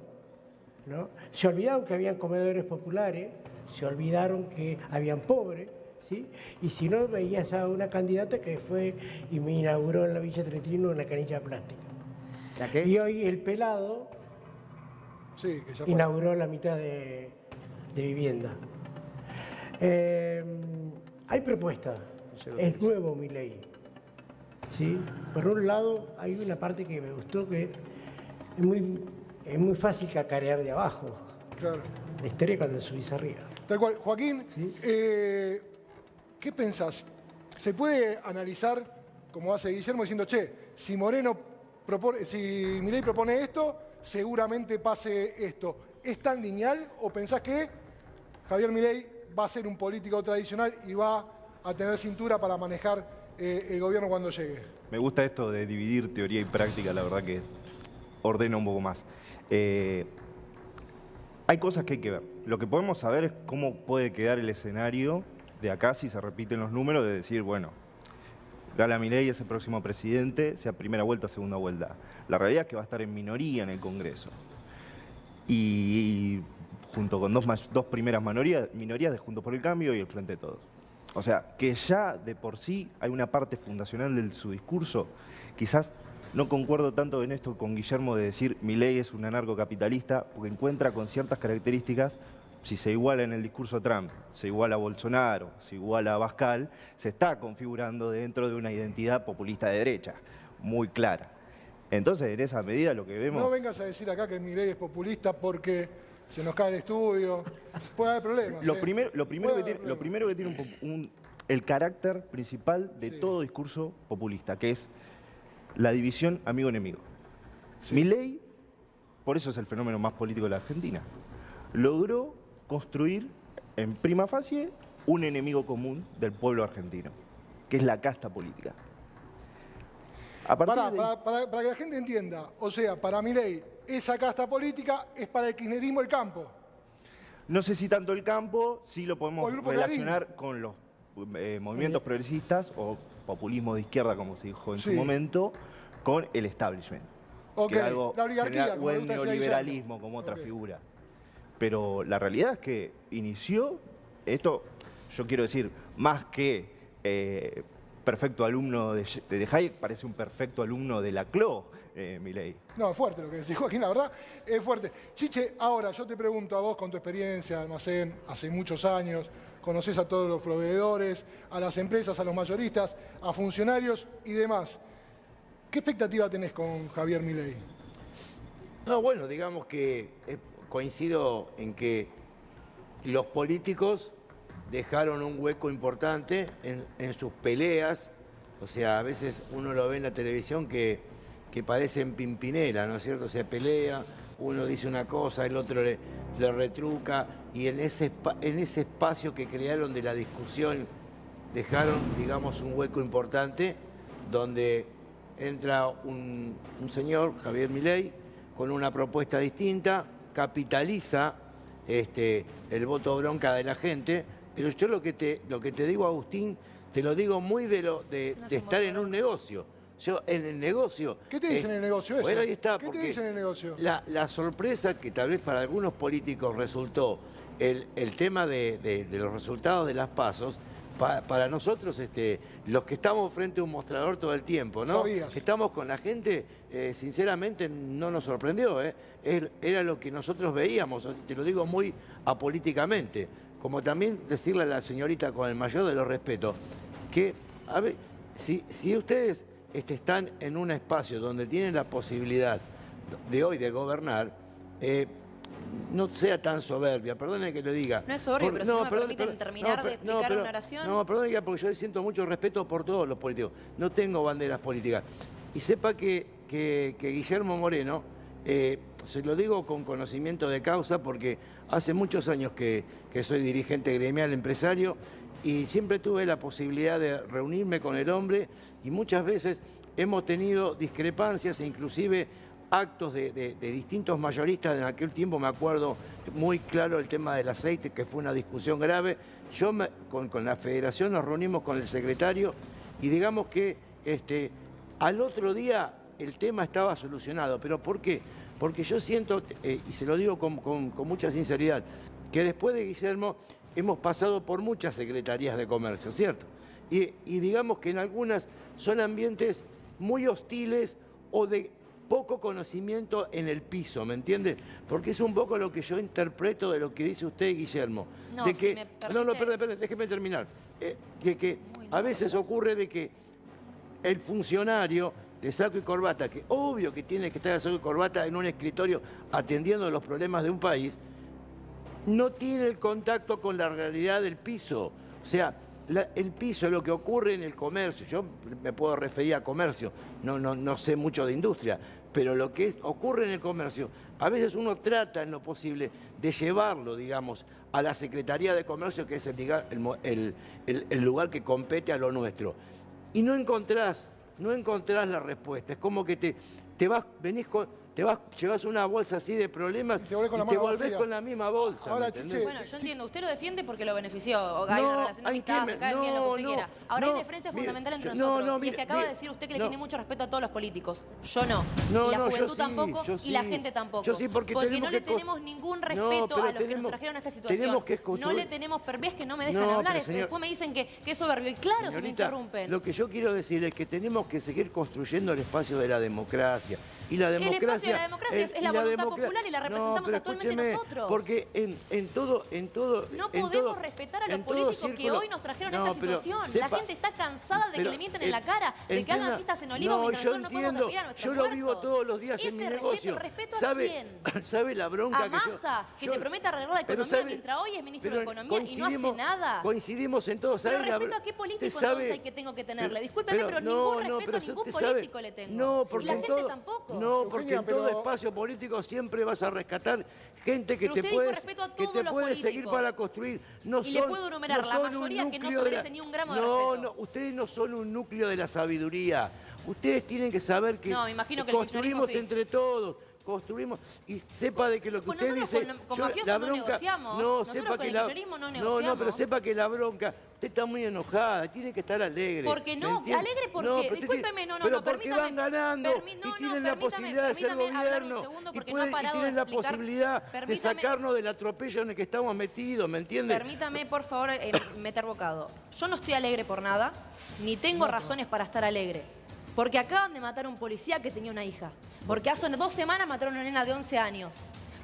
¿no? se olvidaron que habían comedores populares, se olvidaron que habían pobres, ¿sí? y si no veías a una candidata que fue y me inauguró en la Villa 31 una canilla plástica. ¿La qué? Y hoy el pelado Sí, que ya fue. inauguró la mitad de, de vivienda. Eh, hay propuestas, es nuevo mi ley. ¿sí? Por un lado, hay una parte que me gustó que es muy, es muy fácil cacarear de abajo. Claro. La historia cuando subís arriba. Tal cual. Joaquín, Sí. eh, ¿qué pensás? ¿Se puede analizar, como hace Guillermo, diciendo, che, si Moreno propone, si Milei propone esto, seguramente pase esto? ¿Es tan lineal o pensás que Javier Milei va a ser un político tradicional y va a tener cintura para manejar eh, el gobierno cuando llegue? Me gusta esto de dividir teoría y práctica, la verdad que ordena un poco más. Eh, hay cosas que hay que ver. Lo que podemos saber es cómo puede quedar el escenario de acá si se repiten los números, de decir, bueno, Gala Milei es el próximo presidente, sea primera vuelta, segunda vuelta. La realidad es que va a estar en minoría en el Congreso. Y junto con dos, dos primeras minorías, minorías de Juntos por el Cambio y el Frente de Todos. O sea, que ya de por sí hay una parte fundacional de su discurso. Quizás no concuerdo tanto en esto con Guillermo de decir Milei es un anarcocapitalista, porque encuentra con ciertas características, si se iguala en el discurso a Trump, se iguala a Bolsonaro, se iguala a Bascal, se está configurando dentro de una identidad populista de derecha, muy clara. Entonces, en esa medida lo que vemos... No vengas a decir acá que mi ley es populista porque se nos cae el estudio. Puede haber problemas. Lo ¿eh? primero, lo primero, que tiene, lo problemas. primero que tiene un po- un- el carácter principal de todo discurso populista, que es la división amigo-enemigo. Milei, por eso es el fenómeno más político de la Argentina, logró construir en prima facie un enemigo común del pueblo argentino, que es la casta política. De- para, para- para que la gente entienda, o sea, para mi ley, esa casta política es para el kirchnerismo el campo. No sé si tanto el campo, sí lo podemos relacionar con los eh, movimientos progresistas o populismo de izquierda, como se dijo en Sí. su momento, con el establishment. Ok, que es algo la oligarquía, como el neoliberalismo como otra figura. Pero la realidad es que inició, esto yo quiero decir, más que eh, perfecto alumno de, de Hayek, parece un perfecto alumno de la CLO, eh, Milei. No, es fuerte lo que decís, Joaquín, la verdad, es fuerte. Chiche, ahora yo te pregunto a vos con tu experiencia, almacén, hace muchos años, conoces a todos los proveedores, a las empresas, a los mayoristas, a funcionarios y demás. ¿Qué expectativa tenés con Javier Milei? No, bueno, digamos que eh, coincido en que los políticos dejaron un hueco importante en, sus peleas. O sea, a veces uno lo ve en la televisión que, que parecen pimpinela, ¿no es cierto? Se pelea, uno dice una cosa, el otro le, le retruca, y en ese, en ese espacio que crearon de la discusión dejaron, digamos, un hueco importante donde entra un, un señor, Javier Milei, con una propuesta distinta, capitaliza este, el voto bronca de la gente, pero yo lo que te, lo que te digo, Agustín, te lo digo muy de, lo, de, de estar en un negocio. Yo en el negocio... ¿Qué te dicen en el negocio eso? Bueno, ahí está, ¿Qué te dicen en el negocio? La, la sorpresa que tal vez para algunos políticos resultó el, el tema de, de- de los resultados de las pasos, pa- para nosotros, este, los que estamos frente a un mostrador todo el tiempo, ¿no? Sabías. Estamos con la gente, eh, sinceramente no nos sorprendió, ¿eh? Er- Era lo que nosotros veíamos, te lo digo muy apolíticamente. Como también decirle a la señorita con el mayor de los respetos, que, a ver, si, si ustedes este, están en un espacio donde tienen la posibilidad de hoy de gobernar, eh, no sea tan soberbia, perdone que lo diga. No es soberbio, pero si no me perdone, permiten perdone, terminar de per- explicar pero- una oración. No, perdón, diga, porque yo siento mucho respeto por todos los políticos. No tengo banderas políticas. Y sepa que, que- que Guillermo Moreno, eh, se lo digo con conocimiento de causa, porque hace muchos años que, que soy dirigente gremial empresario y siempre tuve la posibilidad de reunirme con el hombre y muchas veces hemos tenido discrepancias e inclusive actos de, distintos mayoristas. En aquel tiempo me acuerdo muy claro el tema del aceite, que fue una discusión grave. Yo con, con la federación nos reunimos con el secretario y digamos que este, al otro día el tema estaba solucionado. ¿Pero por qué? Porque yo siento, eh, y se lo digo con, con- con mucha sinceridad, que después de Guillermo hemos pasado por muchas secretarías de comercio, ¿cierto? Y, y digamos que en algunas son ambientes muy hostiles o de poco conocimiento en el piso, ¿me entiende? Porque es un poco lo que yo interpreto de lo que dice usted, Guillermo. No, de si que, no, no, perdón, perdón, déjeme terminar. Eh, de que a veces ocurre de que el funcionario de saco y corbata, que obvio que tiene que estar de saco y corbata en un escritorio atendiendo los problemas de un país, no tiene el contacto con la realidad del piso. O sea, el piso lo que ocurre en el comercio. Yo me puedo referir a comercio, no, no, no sé mucho de industria, pero lo que ocurre en el comercio, a veces uno trata en lo posible de llevarlo, digamos, a la Secretaría de Comercio, que es el lugar que compete a lo nuestro. Y no encontrás, no encontrás la respuesta. Es como que te, te vas, venís con, te vas, llevas una bolsa así de problemas y te, volvés con la mano volvés vacía. con la misma bolsa. Ahora. Bueno, yo entiendo, usted lo defiende porque lo benefició, o hay No, una relación de amistad, me- bien, lo que no, usted no, quiera. Ahora no, hay diferencias mire, fundamentales entre yo- no, nosotros. no, y es que acaba de decir usted que le no. tiene mucho respeto a todos los políticos. Yo no. No, y la no, juventud sí, tampoco, y la gente tampoco. Yo sí, porque tenemos no le tenemos ningún No, respeto a los que nos trajeron a esta situación. tenemos que no le tenemos, ves que no me dejan No, hablar, después me dicen que, es soberbio. Y claro, se me interrumpen. Lo que yo quiero decir es que tenemos que seguir construyendo el espacio de la democracia. Y la El democracia. espacio de la democracia es- es y la voluntad popular y la representamos pero actualmente nosotros. Porque en, en todo, en todo. No en podemos todo- respetar a los políticos que hoy nos trajeron a esta pero situación. sepa- la gente está cansada de que pero, le mienten en la cara, de que hagan fiestas en Olivos no, mientras yo nosotros no podemos a nuestros Yo lo vivo todos los días Ese en mi respeto, negocio. ¿respeto a ¿Sabe, quién? ¿Sabe la bronca A que yo- Massa, que yo- te promete arreglar la pero economía sabe- mientras hoy es ministro pero de Economía y no hace nada. Coincidimos en todo. Pero ¿sabe la respeto a qué político entonces que tengo que tenerle. pero- Discúlpeme, pero, ningún respeto pero a ningún político le tengo. No, y la en gente tampoco. No, porque en todo pero- espacio político siempre vas a rescatar gente que Pero te puede, que te puede seguir para construir. No Y le son- puedo enumerar no la son un mayoría que no núcleo se la- merece ni un gramo de no, respeto. No, ustedes no son un núcleo de la sabiduría. Ustedes tienen que saber que No, me imagino que el construimos sí. entre todos. Construimos y sepa de que lo que usted dice. con- con yo- la no bronca, negociamos. No, Nosotros sepa con que el la, no no, no, pero negociamos. sepa que la bronca. Usted está muy enojada, tiene que estar alegre. Porque ¿me no, alegre porque, No, discúlpeme, no, no, pero no, porque permítame. van ganando permi- no, y no, tienen la permítame, posibilidad de ser gobierno y, no pueden- tienen la posibilidad de sacarnos del atropello en el que estamos metidos, ¿me entiende? Permítame, por favor, eh, meter bocado. Yo no estoy alegre por nada, ni tengo razones para estar alegre. Porque acaban de matar a un policía que tenía una hija. Porque hace dos semanas mataron a una nena de 11 años.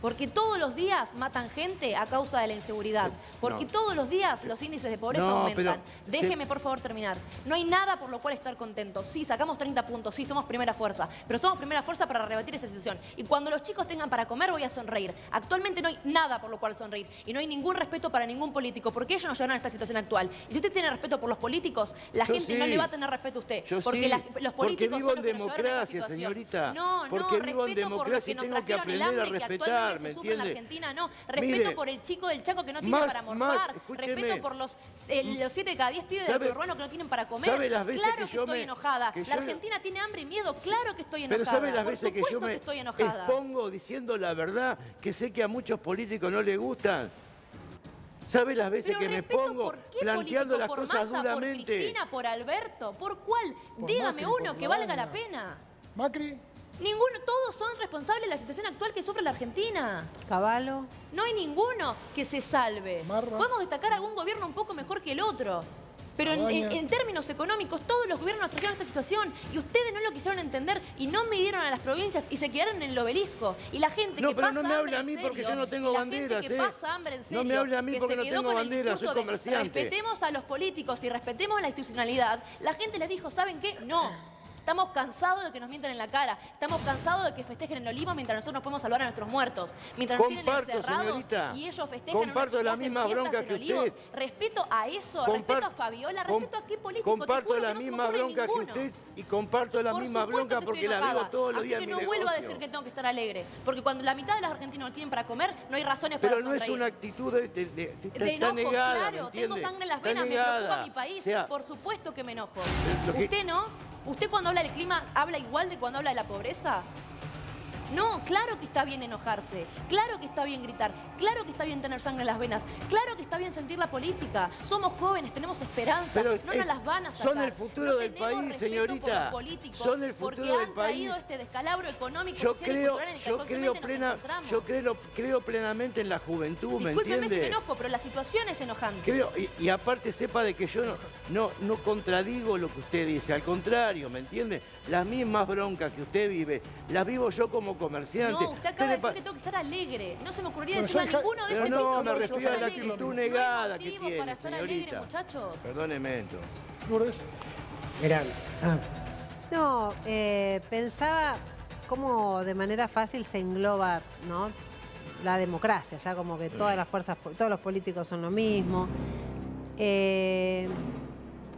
Porque todos los días matan gente a causa de la inseguridad. Porque no. todos los días los índices de pobreza No, aumentan. Déjeme, por favor, terminar. No hay nada por lo cual estar contentos. Sí, sacamos 30 puntos, sí, somos primera fuerza. Pero somos primera fuerza para rebatir esa situación. Y cuando los chicos tengan para comer, voy a sonreír. Actualmente no hay nada por lo cual sonreír. Y no hay ningún respeto para ningún político, porque ellos nos llevaron a esta situación actual. Y si usted tiene respeto por los políticos, la Yo gente no le va a tener respeto a usted. Yo porque sí, las- los porque políticos vivo son en los esta democracia, señorita. No, Porque no, vivo en respeto por los democracia que y nos tengo que aprender a respetar, ¿me se sufre en la entiende? Argentina, no. Respeto Mire, por el chico del Chaco que no tiene más- para más, morfar. escúcheme. respeto por los, eh, los 7 de cada 10 pibes del ¿Sabe- urbano que no tienen para comer. sabe las veces claro que que, yo estoy me- enojada. que La yo- Argentina tiene hambre y miedo, claro que estoy enojada. Pero ¿sabe las Por veces que yo me estoy enojada. expongo diciendo la verdad que sé que a muchos políticos no les gustan? ¿Sabe las veces Pero que me respeto pongo por qué planteando político, las por cosas Massa, duramente? por Cristina, por Alberto, ¿por cuál? Por Dígame Macri, uno que valga la pena. Macri, Ninguno, todos son responsables de la situación actual que sufre la Argentina. Caballo. No hay ninguno que se salve. Marra. Podemos destacar algún gobierno un poco mejor que el otro. Pero en, en- en términos económicos, todos los gobiernos nos trajeron esta situación y ustedes no lo quisieron entender y no midieron a las provincias y se quedaron en el obelisco. Y la gente No, que pero pasa no me hable hambre a en mí serio, porque yo no tengo banderas, gente que ¿eh? pasa hambre en No serio, me hable a mí que porque se no quedó tengo banderas, soy discurso de comerciante. Respetemos a los políticos y respetemos la institucionalidad. La gente les dijo, ¿saben qué? No. Estamos cansados de que nos mientan en la cara. Estamos cansados de que festejen en Olivos mientras nosotros nos podemos salvar a nuestros muertos. Mientras nos tienen Comparto, encerrados señorita. y ellos festejan Comparto en la misma bronca en que Olivos. usted. Respeto a eso, respeto a Fabiola, respeto a qué político. Comparto la que no misma bronca ninguno. que usted y comparto la Por misma bronca que porque la vivo todos los Así días que no mi vuelvo a decir que tengo que estar alegre. Porque cuando la mitad de los argentinos no tienen para comer, no hay razones Pero para no es una actitud de, de- de- De está enojo, negada, ¿me claro, tengo sangre en las venas, me preocupa mi país. O sea, Por supuesto que me enojo. que- ¿Usted no? ¿Usted cuando habla del clima habla igual de cuando habla de la pobreza? No, claro que está bien enojarse, claro que está bien gritar, claro que está bien tener sangre en las venas, claro que está bien sentir la política. Somos jóvenes, tenemos esperanza, Pero no es- nos las van a sacar. son el futuro No del país, señorita. Son el porque futuro del han traído país. este descalabro económico, yo social y creo, en el que yo creo, plena, yo creo, creo plenamente en la juventud, ¿me Discúlpeme si me enojo, pero la situación es enojante. Creo, y, y aparte sepa de que yo no, no, no contradigo lo que usted dice, al contrario, ¿me entiende? Las mismas broncas que usted vive, las vivo yo como comerciante. No, usted acaba de decir que tengo que estar alegre. No se me ocurriría decirle a ninguno de este no, país me refiero a la actitud negada que motivos tiene, para estar alegre, muchachos. Perdóneme entonces. Lourdes. Mirá, ah, No, eh, pensaba cómo de manera fácil se engloba, ¿no? La democracia, ya como que todas las fuerzas, todos los políticos son lo mismo. Eh,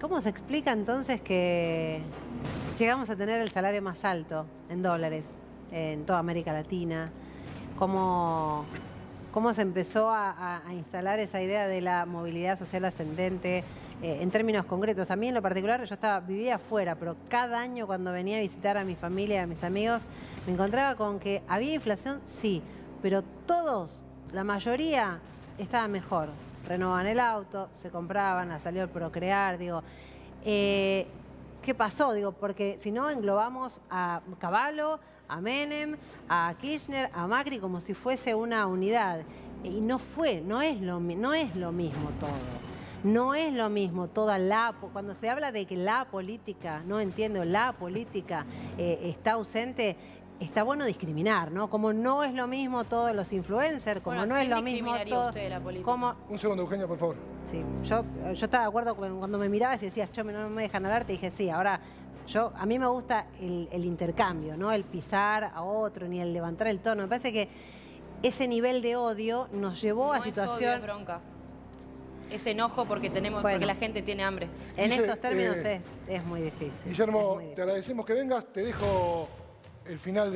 ¿Cómo se explica entonces que llegamos a tener el salario más alto en dólares en toda América Latina? ¿Cómo, cómo se empezó a, instalar esa idea de la movilidad social ascendente eh, en términos concretos. A mí en lo particular yo estaba, vivía afuera, pero cada año cuando venía a visitar a mi familia, a mis amigos, me encontraba con que había inflación, sí, pero todos, la mayoría, estaba mejor. Renovaban el auto, se compraban, ha salido el procrear, digo. eh, ¿Qué pasó? Digo, porque si no englobamos a Caballo, a Menem, a Kirchner, a Macri como si fuese una unidad. Y no fue, no es lo, no es lo mismo todo. No es lo mismo toda la... Cuando se habla de que la política, no entiendo, la política eh, está ausente, está bueno discriminar, ¿no? Como no es lo mismo todos los influencers, como Bueno, no es ¿quién lo mismo discriminaría todo... usted de la política? como, Un segundo, Eugenia, por favor. Sí, yo, yo estaba de acuerdo cuando me mirabas y decías, yo no me dejan hablar, te dije, sí, ahora yo, a mí me gusta el, el intercambio, no el pisar a otro, ni el levantar el tono. Me parece que ese nivel de odio nos llevó a No es odio, situación... es bronca. Es enojo porque tenemos, Bueno. porque la gente tiene hambre. En Dice, estos términos eh, es, es muy difícil. es Guillermo, muy te difícil. agradecemos que vengas. Te dejo el final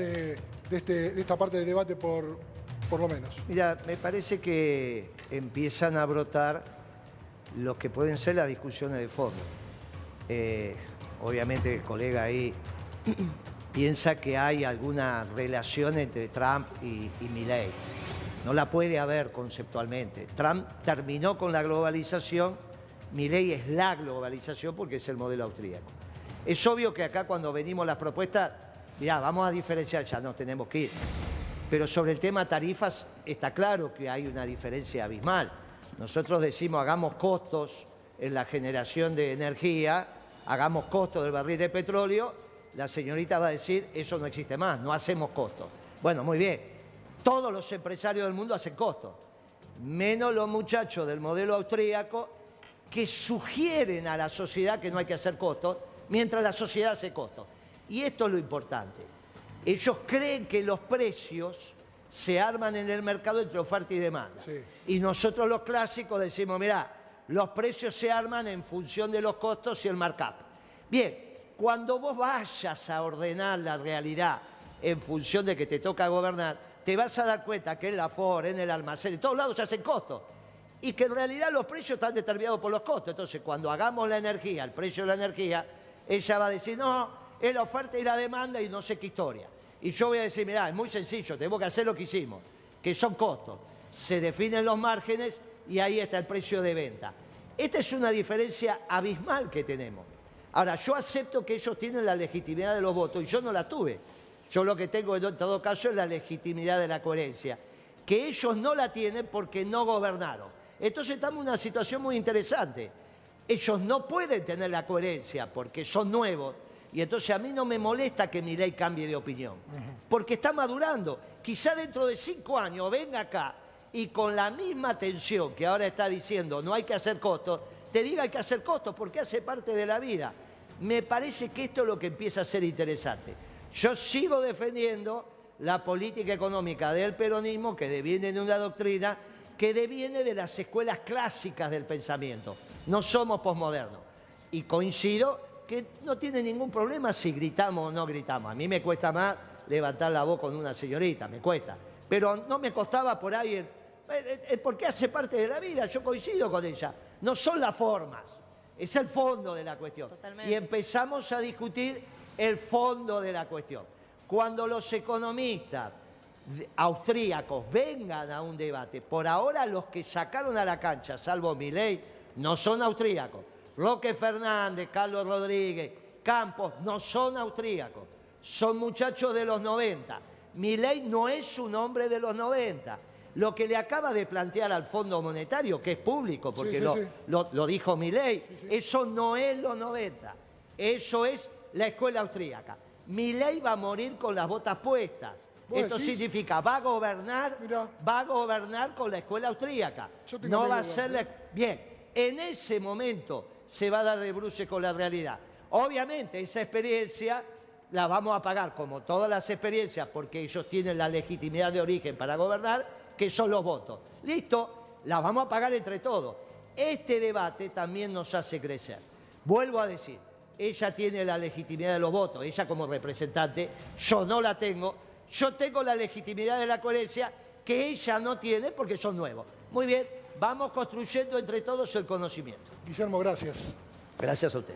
este- de esta parte del debate por, lo menos. Mira, me parece que empiezan a brotar lo que pueden ser las discusiones de fondo. Eh, obviamente el colega ahí piensa que hay alguna relación entre Trump y, y Milley. No la puede haber conceptualmente. Trump terminó con la globalización, Milley es la globalización porque es el modelo austríaco. Es obvio que acá cuando venimos las propuestas, mirá, vamos a diferenciar, ya nos tenemos que ir. Pero sobre el tema tarifas está claro que hay una diferencia abismal. Nosotros decimos hagamos costos en la generación de energía, hagamos costos del barril de petróleo, la señorita va a decir eso no existe más, no hacemos costos. Bueno, muy bien, todos los empresarios del mundo hacen costos, menos los muchachos del modelo austríaco que sugieren a la sociedad que no hay que hacer costos, mientras la sociedad hace costos. Y esto es lo importante. Ellos creen que los precios se arman en el mercado entre oferta y demanda. Sí. Y nosotros los clásicos decimos, mirá, los precios se arman en función de los costos y el markup. Bien, cuando vos vayas a ordenar la realidad en función de que te toca gobernar, te vas a dar cuenta que en la FOR, en el almacén, en todos lados se hacen costos. Y que en realidad los precios están determinados por los costos. Entonces, cuando hagamos la energía, el precio de la energía, ella va a decir, no, es la oferta y la demanda y no sé qué historia. Y yo voy a decir, mirá, es muy sencillo, tenemos que hacer lo que hicimos, que son costos. Se definen los márgenes y ahí está el precio de venta. Esta es una diferencia abismal que tenemos. Ahora, yo acepto que ellos tienen la legitimidad de los votos y yo no la tuve. Yo lo que tengo en todo caso es la legitimidad de la coherencia, que ellos no la tienen porque no gobernaron. Entonces estamos en una situación muy interesante. Ellos no pueden tener la coherencia porque son nuevos y entonces a mí no me molesta que mi ley cambie de opinión, porque está madurando. Quizá dentro de cinco años venga acá y con la misma tensión que ahora está diciendo no hay que hacer costos, te diga hay que hacer costos porque hace parte de la vida. Me parece que esto es lo que empieza a ser interesante. Yo sigo defendiendo la política económica del peronismo que deviene de una doctrina que deviene de las escuelas clásicas del pensamiento. No somos posmodernos. Y coincido que no tiene ningún problema si gritamos o no gritamos. A mí me cuesta más levantar la voz con una señorita, me cuesta. Pero no me costaba por ahí, el- porque hace parte de la vida, yo coincido con ella. No son las formas, es el fondo de la cuestión. Totalmente. Y empezamos a discutir el fondo de la cuestión. Cuando los economistas austríacos vengan a un debate, por ahora los que sacaron a la cancha, salvo Milei, no son austríacos. Roque Fernández, Carlos Rodríguez, Campos, no son austríacos. Son muchachos de los 90. Milei no es un hombre de los 90. Lo que le acaba de plantear al Fondo Monetario, que es público, porque sí, lo, sí. lo- lo dijo Milei, eso no es los 90. Eso es la escuela austríaca. Milei va a morir con las botas puestas. ¿Vos Esto decís? significa, va a gobernar, Mirá. va a gobernar con la escuela austríaca. No va a amigos, ser la... ¿eh? Bien, en ese momento se va a dar de bruce con la realidad. Obviamente, esa experiencia la vamos a pagar como todas las experiencias, porque ellos tienen la legitimidad de origen para gobernar, que son los votos. Listo, la vamos a pagar entre todos. Este debate también nos hace crecer. Vuelvo a decir, ella tiene la legitimidad de los votos, ella como representante, yo no la tengo, yo tengo la legitimidad de la coherencia que ella no tiene porque son nuevos. Muy bien, Vamos construyendo entre todos el conocimiento. Guillermo, gracias. Gracias a usted.